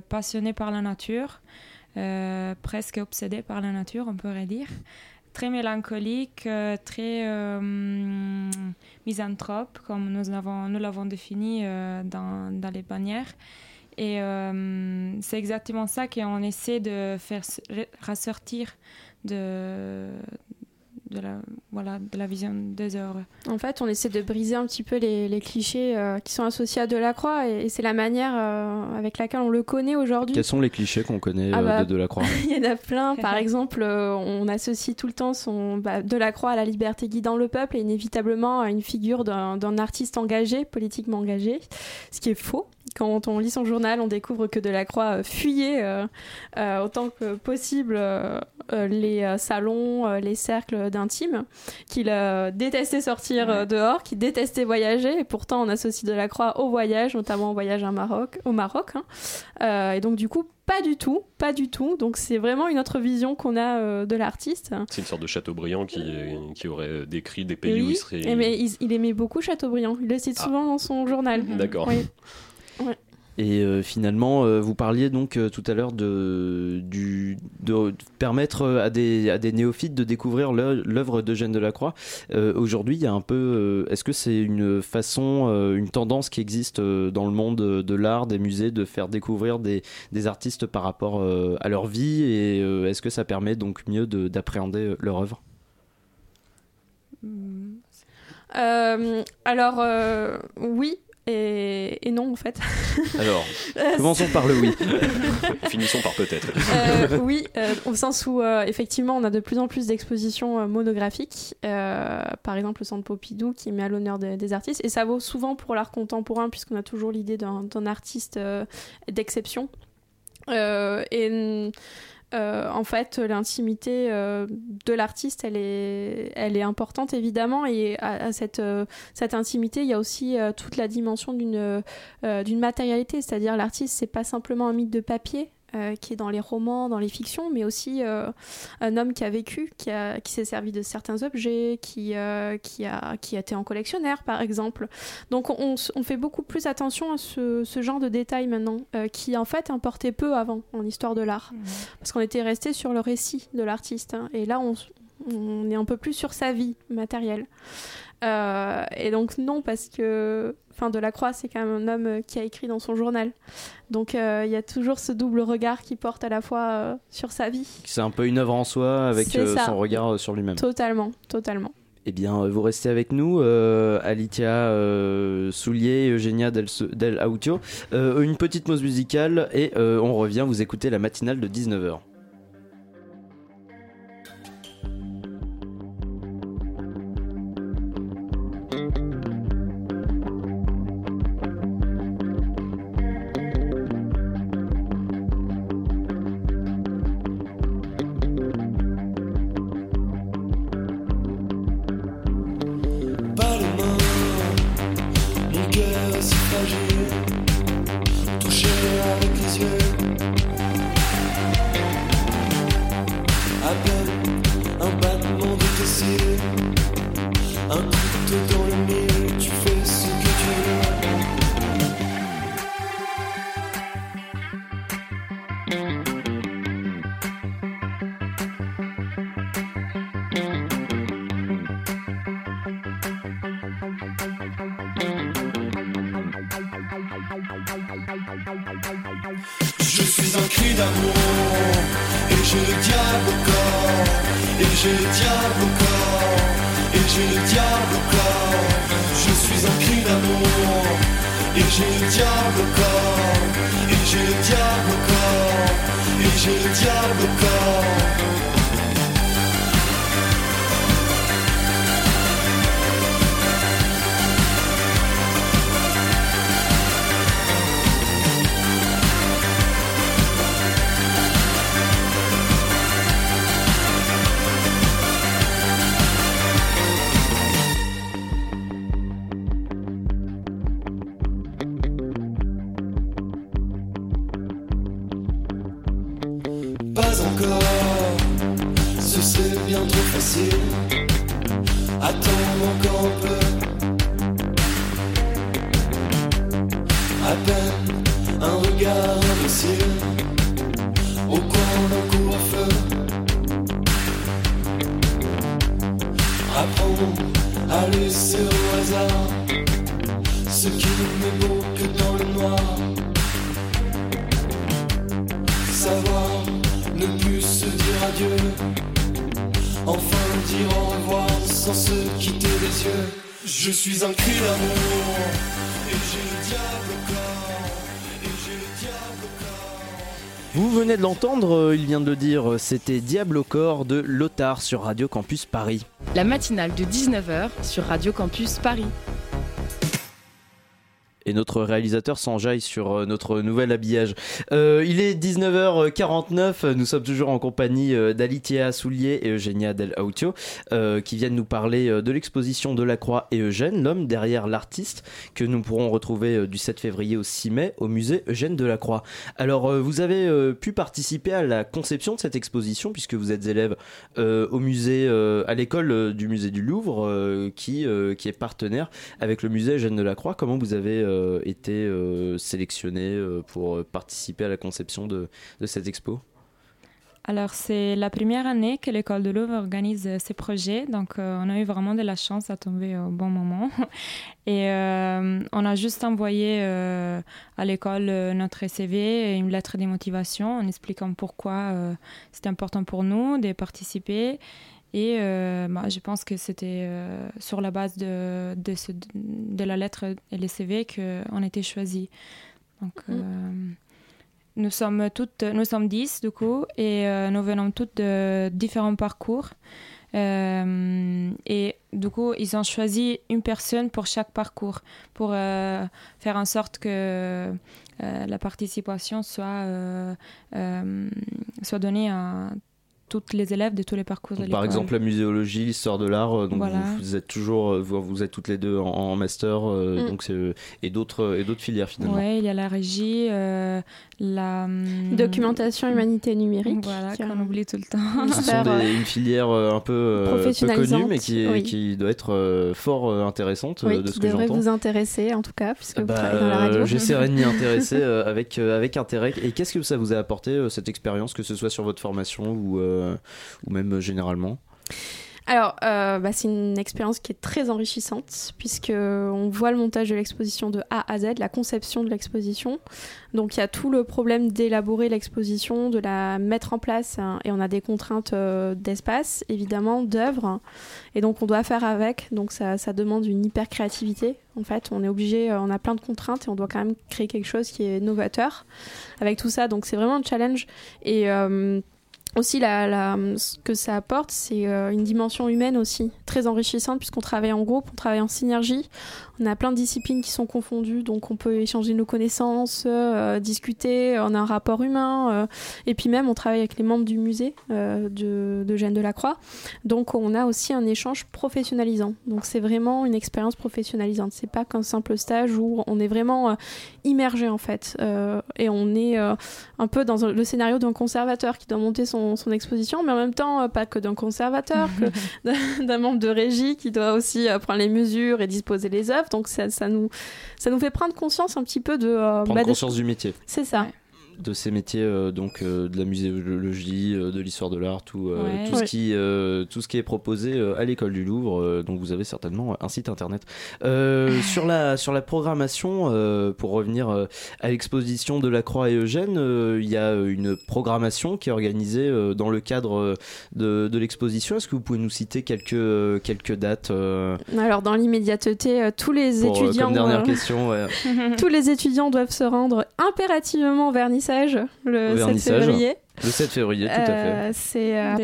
passionné par la nature, presque obsédé par la nature, on pourrait dire. Très mélancolique, euh, très euh, misanthrope, comme nous l'avons nous défini euh, dans, dans les bannières. Et c'est exactement ça qu'on essaie de faire ressortir de, de, la, voilà, de la vision des œuvres. En fait, on essaie de briser un petit peu les, les clichés euh, qui sont associés à Delacroix et, et c'est la manière euh, avec laquelle on le connaît aujourd'hui. Quels sont les clichés qu'on connaît Ah euh, bah, de Delacroix *laughs* Il y en a plein. Par exemple, euh, on associe tout le temps son bah, Delacroix à la liberté guidant le peuple et inévitablement à une figure d'un d'un artiste engagé, politiquement engagé, ce qui est faux. Quand on lit son journal, on découvre que Delacroix euh, fuyait euh, euh, autant que possible euh, les salons, les cercles d'intimes, qu'il détestait sortir dehors, qu'il détestait voyager, et pourtant on associe Delacroix au voyage, notamment au voyage au Maroc. Au Maroc hein. Et donc du coup, pas du tout, pas du tout. Donc c'est vraiment une autre vision qu'on a euh, de l'artiste. C'est une sorte de Chateaubriand qui, qui aurait décrit des pays où il serait. et mais il, il aimait beaucoup Chateaubriand. Il le cite souvent dans son journal. D'accord. Oui. *laughs* Ouais. Et euh, finalement, euh, vous parliez donc euh, tout à l'heure de, du, de permettre à des, à des néophytes de découvrir l'œ- l'œuvre d'Eugène Delacroix. Euh, Aujourd'hui, il y a un peu. euh, Est-ce que c'est une façon, euh, une tendance qui existe euh, dans le monde de l'art, des musées, de faire découvrir des, des artistes par rapport euh, à leur vie? Et euh, est-ce que ça permet donc mieux de- d'appréhender leur œuvre? Euh, alors euh, oui et, et non en fait. *laughs* Alors, Euh, commençons par le oui. *laughs* Finissons par peut-être. Euh, oui, euh, au sens où euh, effectivement on a de plus en plus d'expositions monographiques, par exemple le Centre Pompidou qui met à l'honneur des- des artistes, et ça vaut souvent pour l'art contemporain puisqu'on a toujours l'idée d'un artiste d'exception. Et euh, en fait, l'intimité euh, de l'artiste, elle est, elle est importante évidemment, et à, à cette, euh, cette intimité, il y a aussi euh, toute la dimension d'une euh, d'une matérialité, c'est-à-dire l'artiste, c'est pas simplement un mythe de papier. Euh, qui est dans les romans, dans les fictions, mais aussi euh, un homme qui a vécu, qui, a- qui s'est servi de certains objets, qui, euh, qui, a, qui a été en collectionnaire, par exemple. Donc on, fait beaucoup plus attention à ce, ce genre de détails maintenant, qui en fait importait peu avant en histoire de l'art. Parce qu'on était resté sur le récit de l'artiste. hein. et là, on, on est un peu plus sur sa vie matérielle. Euh, et donc non, parce que enfin, Delacroix, c'est quand même un homme euh, qui a écrit dans son journal. Donc euh, il y a toujours ce double regard qui porte à la fois euh, sur sa vie. C'est un peu une œuvre en soi avec son regard sur lui-même. Totalement, totalement. Eh bien, vous restez avec nous, euh, Soulier, Eugenia Del, Del Autio. Une petite pause musicale et on revient. Vous écoutez la matinale de 19h. Enfin dire au revoir sans se quitter les yeux. Je suis un cri d'amour et j'ai le diable au corps. Et j'ai le diable au corps. Vous venez de l'entendre, euh, il vient de le dire, c'était Diable au corps de Lothar sur Radio Campus Paris. La matinale de 19h sur Radio Campus Paris. Et notre réalisateur s'enjaille sur euh, notre nouvel habillage. Euh, il est 19h49, nous sommes toujours en compagnie euh, d'Alitia Soulier et Eugenia Del Autio, qui viennent nous parler de l'exposition de la Croix et Eugène, l'homme derrière l'artiste, que nous pourrons retrouver du 7 février au 6 mai au musée Eugène de la Croix. Alors, vous avez pu participer à la conception de cette exposition, puisque vous êtes élève au musée, à l'école du musée du Louvre, qui, qui est partenaire avec le musée Eugène de la Croix. Comment vous avez été euh, sélectionné euh, pour euh, participer à la conception de, cette expo Alors, c'est la première année que l'école de Louvre organise euh, ces projets, donc euh, on a eu vraiment de la chance à tomber au bon moment. *laughs* Et euh, on a juste envoyé euh, à l'école euh, notre CV et une lettre de motivation en expliquant pourquoi euh, c'était important pour nous de participer. Et euh, bah, je pense que c'était euh, sur la base de, de, ce- de la lettre et les CV qu'on était choisis. Donc, Mm. euh, nous sommes toutes, nous sommes 10 du coup, et nous venons toutes de différents parcours. Euh, et du coup, ils ont choisi une personne pour chaque parcours, pour euh, faire en sorte que euh, la participation soit, soit donnée à tous les élèves de tous les parcours de Par exemple, la muséologie, l'histoire de l'art. euh, Donc Voilà. vous, vous êtes toujours, euh, vous, vous êtes toutes les deux en, en master, euh, Mm. donc et d'autres et d'autres filières finalement. Ouais, il y a la régie, euh, la hum, Documentation humanité numérique. Voilà, qu'on un oublie tout le temps. *laughs* Ce sont des- une filière un peu, peu connue, mais qui, est- oui. qui doit être fort intéressante Oui, de ce que devrait j'entends. vous intéresser en tout cas, puisque vous Bah, travaillez dans la radio. euh, J'essaierai de m'y *laughs* intéresser avec, avec intérêt. Et qu'est-ce que ça vous a apporté, cette expérience, que ce soit sur votre formation ou, euh, ou même euh, généralement Alors, euh, bah, c'est une expérience qui est très enrichissante, puisque on voit le montage de l'exposition de A à Z, la conception de l'exposition. Donc, il y a tout le problème d'élaborer l'exposition, de la mettre en place, hein, et on a des contraintes euh, d'espace, évidemment, d'œuvre, et donc on doit faire avec. Donc, ça, demande une hyper créativité. En fait, on est obligé, euh, on a plein de contraintes et on doit quand même créer quelque chose qui est novateur avec tout ça. Donc, c'est vraiment un challenge. Et euh, aussi, la, la- ce que ça apporte, c'est euh, une dimension humaine aussi, très enrichissante, puisqu'on travaille en groupe, on travaille en synergie. On a plein de disciplines qui sont confondues, donc on peut échanger nos connaissances, euh, discuter, on a un rapport humain. euh, et puis même, on travaille avec les membres du musée euh, de, de Jeanne de la Croix. Donc on a aussi un échange professionnalisant. Donc c'est vraiment une expérience professionnalisante. C'est pas qu'un simple stage où on est vraiment euh, immergé en fait. Euh, et on est euh, un peu dans le scénario d'un conservateur qui doit monter son, son exposition, mais en même temps, euh, pas que d'un conservateur, que *laughs* d'un- membre de régie qui doit aussi euh, prendre les mesures et disposer les œuvres. Donc ça, ça, nous, ça nous fait prendre conscience un petit peu de... euh, Prendre bah, de- conscience du métier. C'est ça. De ces métiers euh, donc euh, de la muséologie, euh, de l'histoire de l'art, tout, Ouais. tout, ce qui, tout ce qui est proposé à l'école du Louvre. donc vous avez certainement un site internet. *laughs* Sur, la, sur la programmation, pour revenir à l'exposition de la Croix et Eugène, il y a une programmation qui est organisée dans le cadre de, de l'exposition. Est-ce que vous pouvez nous citer quelques, quelques dates Alors dans l'immédiateté, tous les pour, étudiants... Comme dernière question, ouais. *laughs* Tous les étudiants doivent se rendre impérativement au vernissage le Au 7 vernissage. février. Le 7 février, tout à fait. Euh, C'est euh, à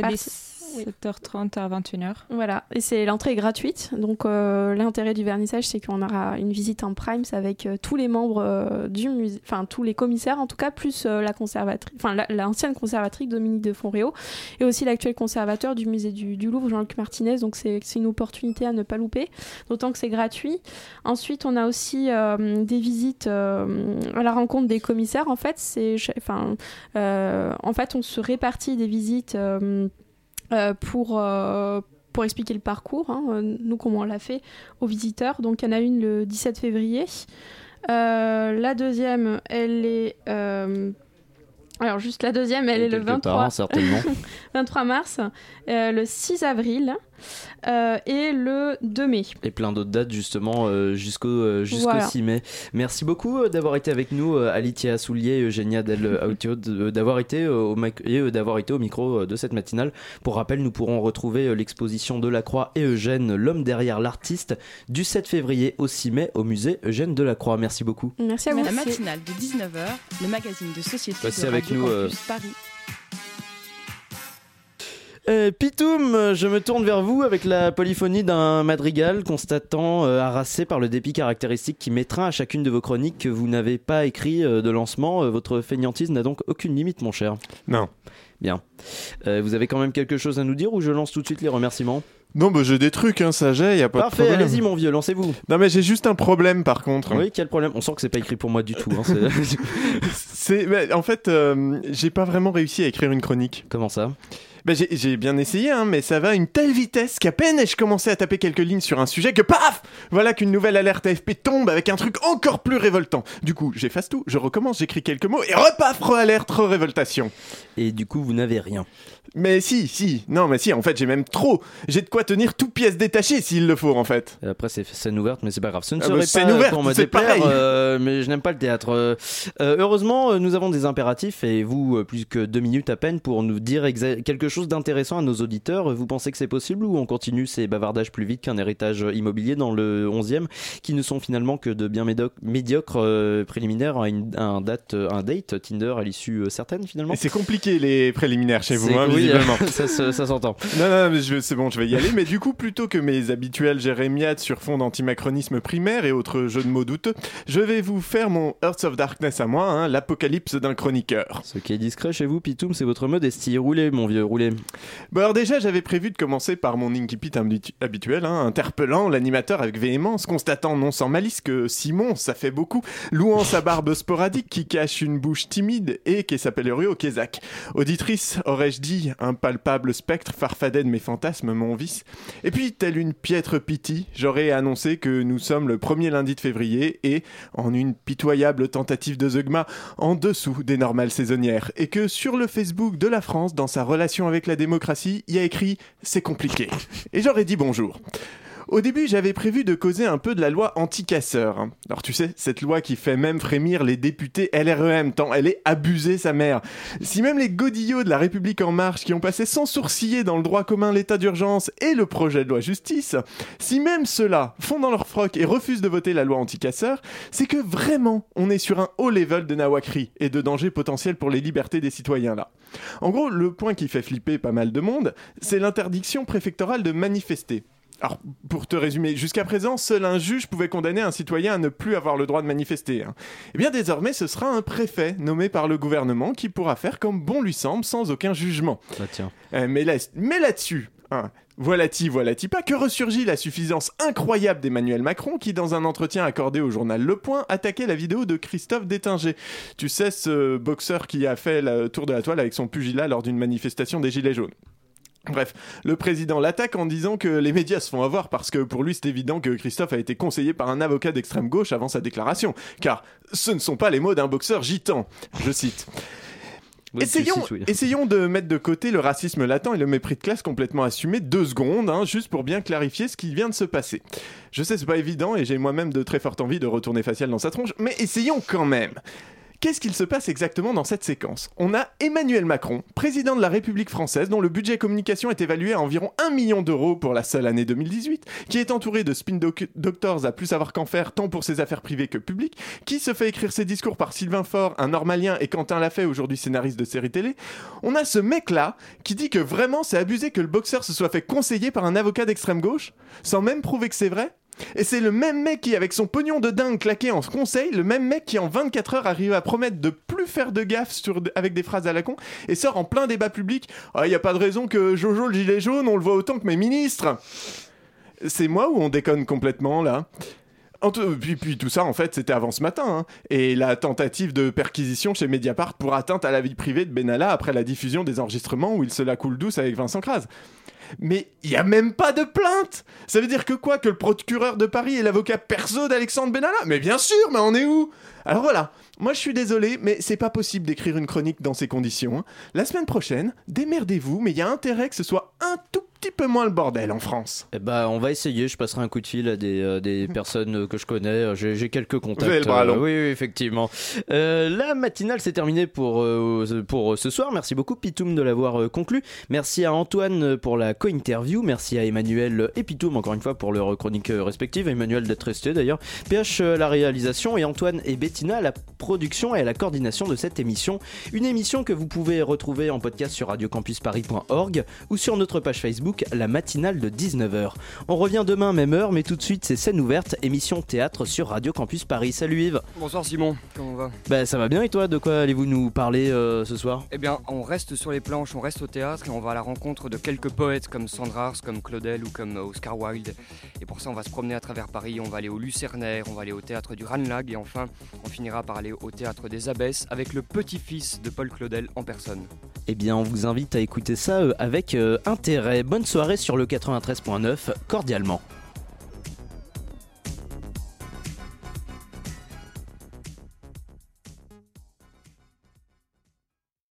partir- 17h30 à 21h. Voilà, et c'est l'entrée est gratuite. Donc euh, l'intérêt du vernissage, c'est qu'on aura une visite en Primes avec euh, tous les membres euh, du musée, enfin tous les commissaires en tout cas, plus la conservatrice, enfin la- l'ancienne conservatrice Dominique de Fonréau, et aussi l'actuel conservateur du musée du, du Louvre, Jean-Luc Martinez. Donc c'est une opportunité à ne pas louper, d'autant que c'est gratuit. Ensuite, on a aussi des visites à la rencontre des commissaires. En fait, c'est, enfin, en fait, on se répartit des visites. Euh, pour, euh, pour expliquer le parcours, hein, euh, nous comment on l'a fait aux visiteurs. Donc il y en a une le 17 février. Euh, la deuxième, elle est... euh, alors juste la deuxième, elle est le Quelque 23, part, certainement. *laughs* 23 mars, euh, le 6 avril euh, et le 2 mai. Et plein d'autres dates justement euh, jusqu'au euh, jusqu'au Voilà. 6 mai. Merci beaucoup euh, d'avoir été avec nous, euh, Alicia Soulier, Eugénia Del *laughs* Autio, de- d'avoir été euh, au et euh, d'avoir été au micro euh, de cette matinale. Pour rappel, nous pourrons retrouver euh, l'exposition de la Croix et Eugène, l'homme derrière l'artiste, du 7 février au 6 mai au musée Eugène de la Croix. Merci beaucoup. Merci à vous. La matinale de 19h, le magazine de société Passez de avec Radio nous, euh, Paris. Euh, Pitoum, je me tourne vers vous avec la polyphonie d'un madrigal constatant euh, harassé par le dépit caractéristique qui m'étreint à chacune de vos chroniques que vous n'avez pas écrit euh, de lancement. Votre fainéantise n'a donc aucune limite, mon cher. Non. Bien. Vous avez quand même quelque chose à nous dire ou je lance tout de suite les remerciements? Non, bah j'ai des trucs, hein, ça j'ai, y a pas Parfait, de problème. allez-y mon vieux, lancez-vous. Non, mais j'ai juste un problème par contre. Oui, quel problème? On sent que c'est pas écrit pour moi du tout. hein, c'est- *laughs* C'est, bah, en fait, j'ai pas vraiment réussi à écrire une chronique. Comment ça? Bah, j'ai, bien essayé, hein, mais ça va à une telle vitesse qu'à peine ai-je commencé à taper quelques lignes sur un sujet que paf Voilà qu'une nouvelle alerte AFP tombe avec un truc encore plus révoltant. Du coup, j'efface tout, je recommence, j'écris quelques mots et repaf, re-alerte, re-révoltation. Et du coup, vous n'avez rien. Mais si, si, non, mais si, en fait, j'ai même trop. J'ai de quoi tenir tout pièce détachée s'il le faut, en fait. Et Après, c'est scène ouverte, mais c'est pas grave. Ce ne Ah serait bah, scène pas ouverte, pour me c'est déplaire, pareil. euh, mais je n'aime pas le théâtre. Euh, heureusement, euh, nous avons des impératifs et vous, euh, plus que deux minutes à peine pour nous dire quelque chose d'intéressant à nos auditeurs. Vous pensez que c'est possible ou on continue ces bavardages plus vite qu'un héritage immobilier dans le 11e qui ne sont finalement que de bien médiocres euh, préliminaires à, une, à un, date, euh, un date Tinder à l'issue euh, certaine finalement? C'est compliqué les préliminaires chez vous, hein, oui, visiblement. *laughs* ça se- ça s'entend. Non, non, c'est bon, je vais y aller. Mais du coup, plutôt que mes habituels jérémiades sur fond d'antimacronisme primaire et autres jeux de mots douteux, je vais vous faire mon Earth of Darkness à moi, hein, l'apocalypse d'un chroniqueur. Ce qui est discret chez vous, Pitoum, c'est votre modestie. Roulez, mon vieux, roulez. Bon, alors déjà, j'avais prévu de commencer par mon incipit habitu- habituel, hein, interpellant l'animateur avec véhémence, constatant non sans malice que Simon, ça fait beaucoup, louant sa barbe sporadique qui cache une bouche timide et qui s'appellerait au Kézak. Auditrice, aurais-je dit, un palpable spectre farfadet de mes fantasmes, mon vice. Et puis, telle une piètre pitié, j'aurais annoncé que nous sommes le premier lundi de février et, en une pitoyable tentative de zeugma, en dessous des normales saisonnières, et que sur le Facebook de la France, dans sa relation avec la démocratie, il y a écrit c'est compliqué. Et j'aurais dit bonjour. Au début, j'avais prévu de causer un peu de la loi anti-casseurs. hein. Alors tu sais, cette loi qui fait même frémir les députés LREM, tant elle est abusée sa mère. Si même les godillots de la République en marche, qui ont passé sans sourciller dans le droit commun l'état d'urgence et le projet de loi justice, si même ceux-là font dans leur froc et refusent de voter la loi anti-casseurs, c'est que vraiment on est sur un haut level de nawakri et de danger potentiel pour les libertés des citoyens là. En gros, le point qui fait flipper pas mal de monde, c'est l'interdiction préfectorale de manifester. Alors, pour te résumer, jusqu'à présent, seul un juge pouvait condamner un citoyen à ne plus avoir le droit de manifester. hein. Eh bien, désormais, ce sera un préfet nommé par le gouvernement qui pourra faire comme bon lui semble sans aucun jugement. Tiens. Euh, mais là- mais là-dessus, hein, voilà-t-il, voilà-t-il pas, que ressurgit la suffisance incroyable d'Emmanuel Macron qui, dans un entretien accordé au journal Le Point, attaquait la vidéo de Christophe Détinger. Tu sais, ce boxeur qui a fait le tour de la toile avec son pugilat lors d'une manifestation des Gilets jaunes. *laughs* Bref, le président l'attaque en disant que les médias se font avoir parce que pour lui c'est évident que Christophe a été conseillé par un avocat d'extrême gauche avant sa déclaration, car ce ne sont pas les mots d'un boxeur gitan, je cite. Oui, essayons, tu cites, oui. essayons de mettre de côté le racisme latent et le mépris de classe complètement assumé deux secondes, hein, juste pour bien clarifier ce qui vient de se passer. Je sais, c'est pas évident et j'ai moi-même de très fortes envies de retourner facial dans sa tronche, mais essayons quand même. Qu'est-ce qu'il se passe exactement dans cette séquence On a Emmanuel Macron, président de la République française, dont le budget communication est évalué à environ 1 million d'euros pour la seule année 2018, qui est entouré de spin doc- doctors à plus savoir qu'en faire tant pour ses affaires privées que publiques, qui se fait écrire ses discours par Sylvain Faure, un normalien, et Quentin Lafay, aujourd'hui scénariste de série télé. On a ce mec-là qui dit que vraiment c'est abusé que le boxeur se soit fait conseiller par un avocat d'extrême gauche, sans même prouver que c'est vrai et c'est le même mec qui, avec son pognon de dingue claqué en conseil, le même mec qui en 24 heures arrive à promettre de plus faire de gaffe avec des phrases à la con et sort en plein débat public. Ah, il n'y a pas de raison que Jojo le gilet jaune, on le voit autant que mes ministres. C'est moi ou on déconne complètement là? Puis, puis tout ça, en fait, c'était avant ce matin. hein. Et la tentative de perquisition chez Mediapart pour atteinte à la vie privée de Benalla après la diffusion des enregistrements où il se la coule douce avec Vincent Kras. Mais il y a même pas de plainte Ça veut dire que quoi Que le procureur de Paris est l'avocat perso d'Alexandre Benalla? Mais bien sûr, mais on est où? Alors voilà, moi je suis désolé, mais c'est pas possible d'écrire une chronique dans ces conditions. hein. La semaine prochaine, démerdez-vous, mais il y a intérêt que ce soit un tout petit peu moins le bordel en France. Eh ben, on va essayer. Je passerai un coup de fil à des, euh, des *laughs* personnes que je connais. J'ai quelques contacts. Vous avez le bras euh, long. oui, oui, effectivement. Euh, la matinale s'est terminée pour, pour ce soir. Merci beaucoup, Pitoum, de l'avoir conclu. Merci à Antoine pour la co-interview. Merci à Emmanuel et Pitoum, encore une fois, pour leurs chroniques euh, respectives. Emmanuel d'être resté d'ailleurs. PH la réalisation et Antoine et Bettina à la production et à la coordination de cette émission. Une émission que vous pouvez retrouver en podcast sur radiocampusparis.org ou sur notre page Facebook, la matinale de 19h. On revient demain, même heure, mais tout de suite, c'est scène ouverte, émission théâtre sur Radio Campus Paris. Salut Yves. Bonsoir Simon, comment on va? Bah ça va bien et toi? De quoi allez-vous nous parler euh, ce soir? Eh bien, on reste sur les planches, on reste au théâtre et on va à la rencontre de quelques poètes comme Sandra Ars, comme Claudel ou comme euh, Oscar Wilde. Et pour ça, on va se promener à travers Paris, on va aller au Lucernaire, on va aller au théâtre du Ranelagh et enfin, on finira par aller au théâtre des Abbesses avec le petit-fils de Paul Claudel en personne. Eh bien, on vous invite à écouter ça euh, avec euh, intérêt. Bonne soirée sur le 93.9, cordialement.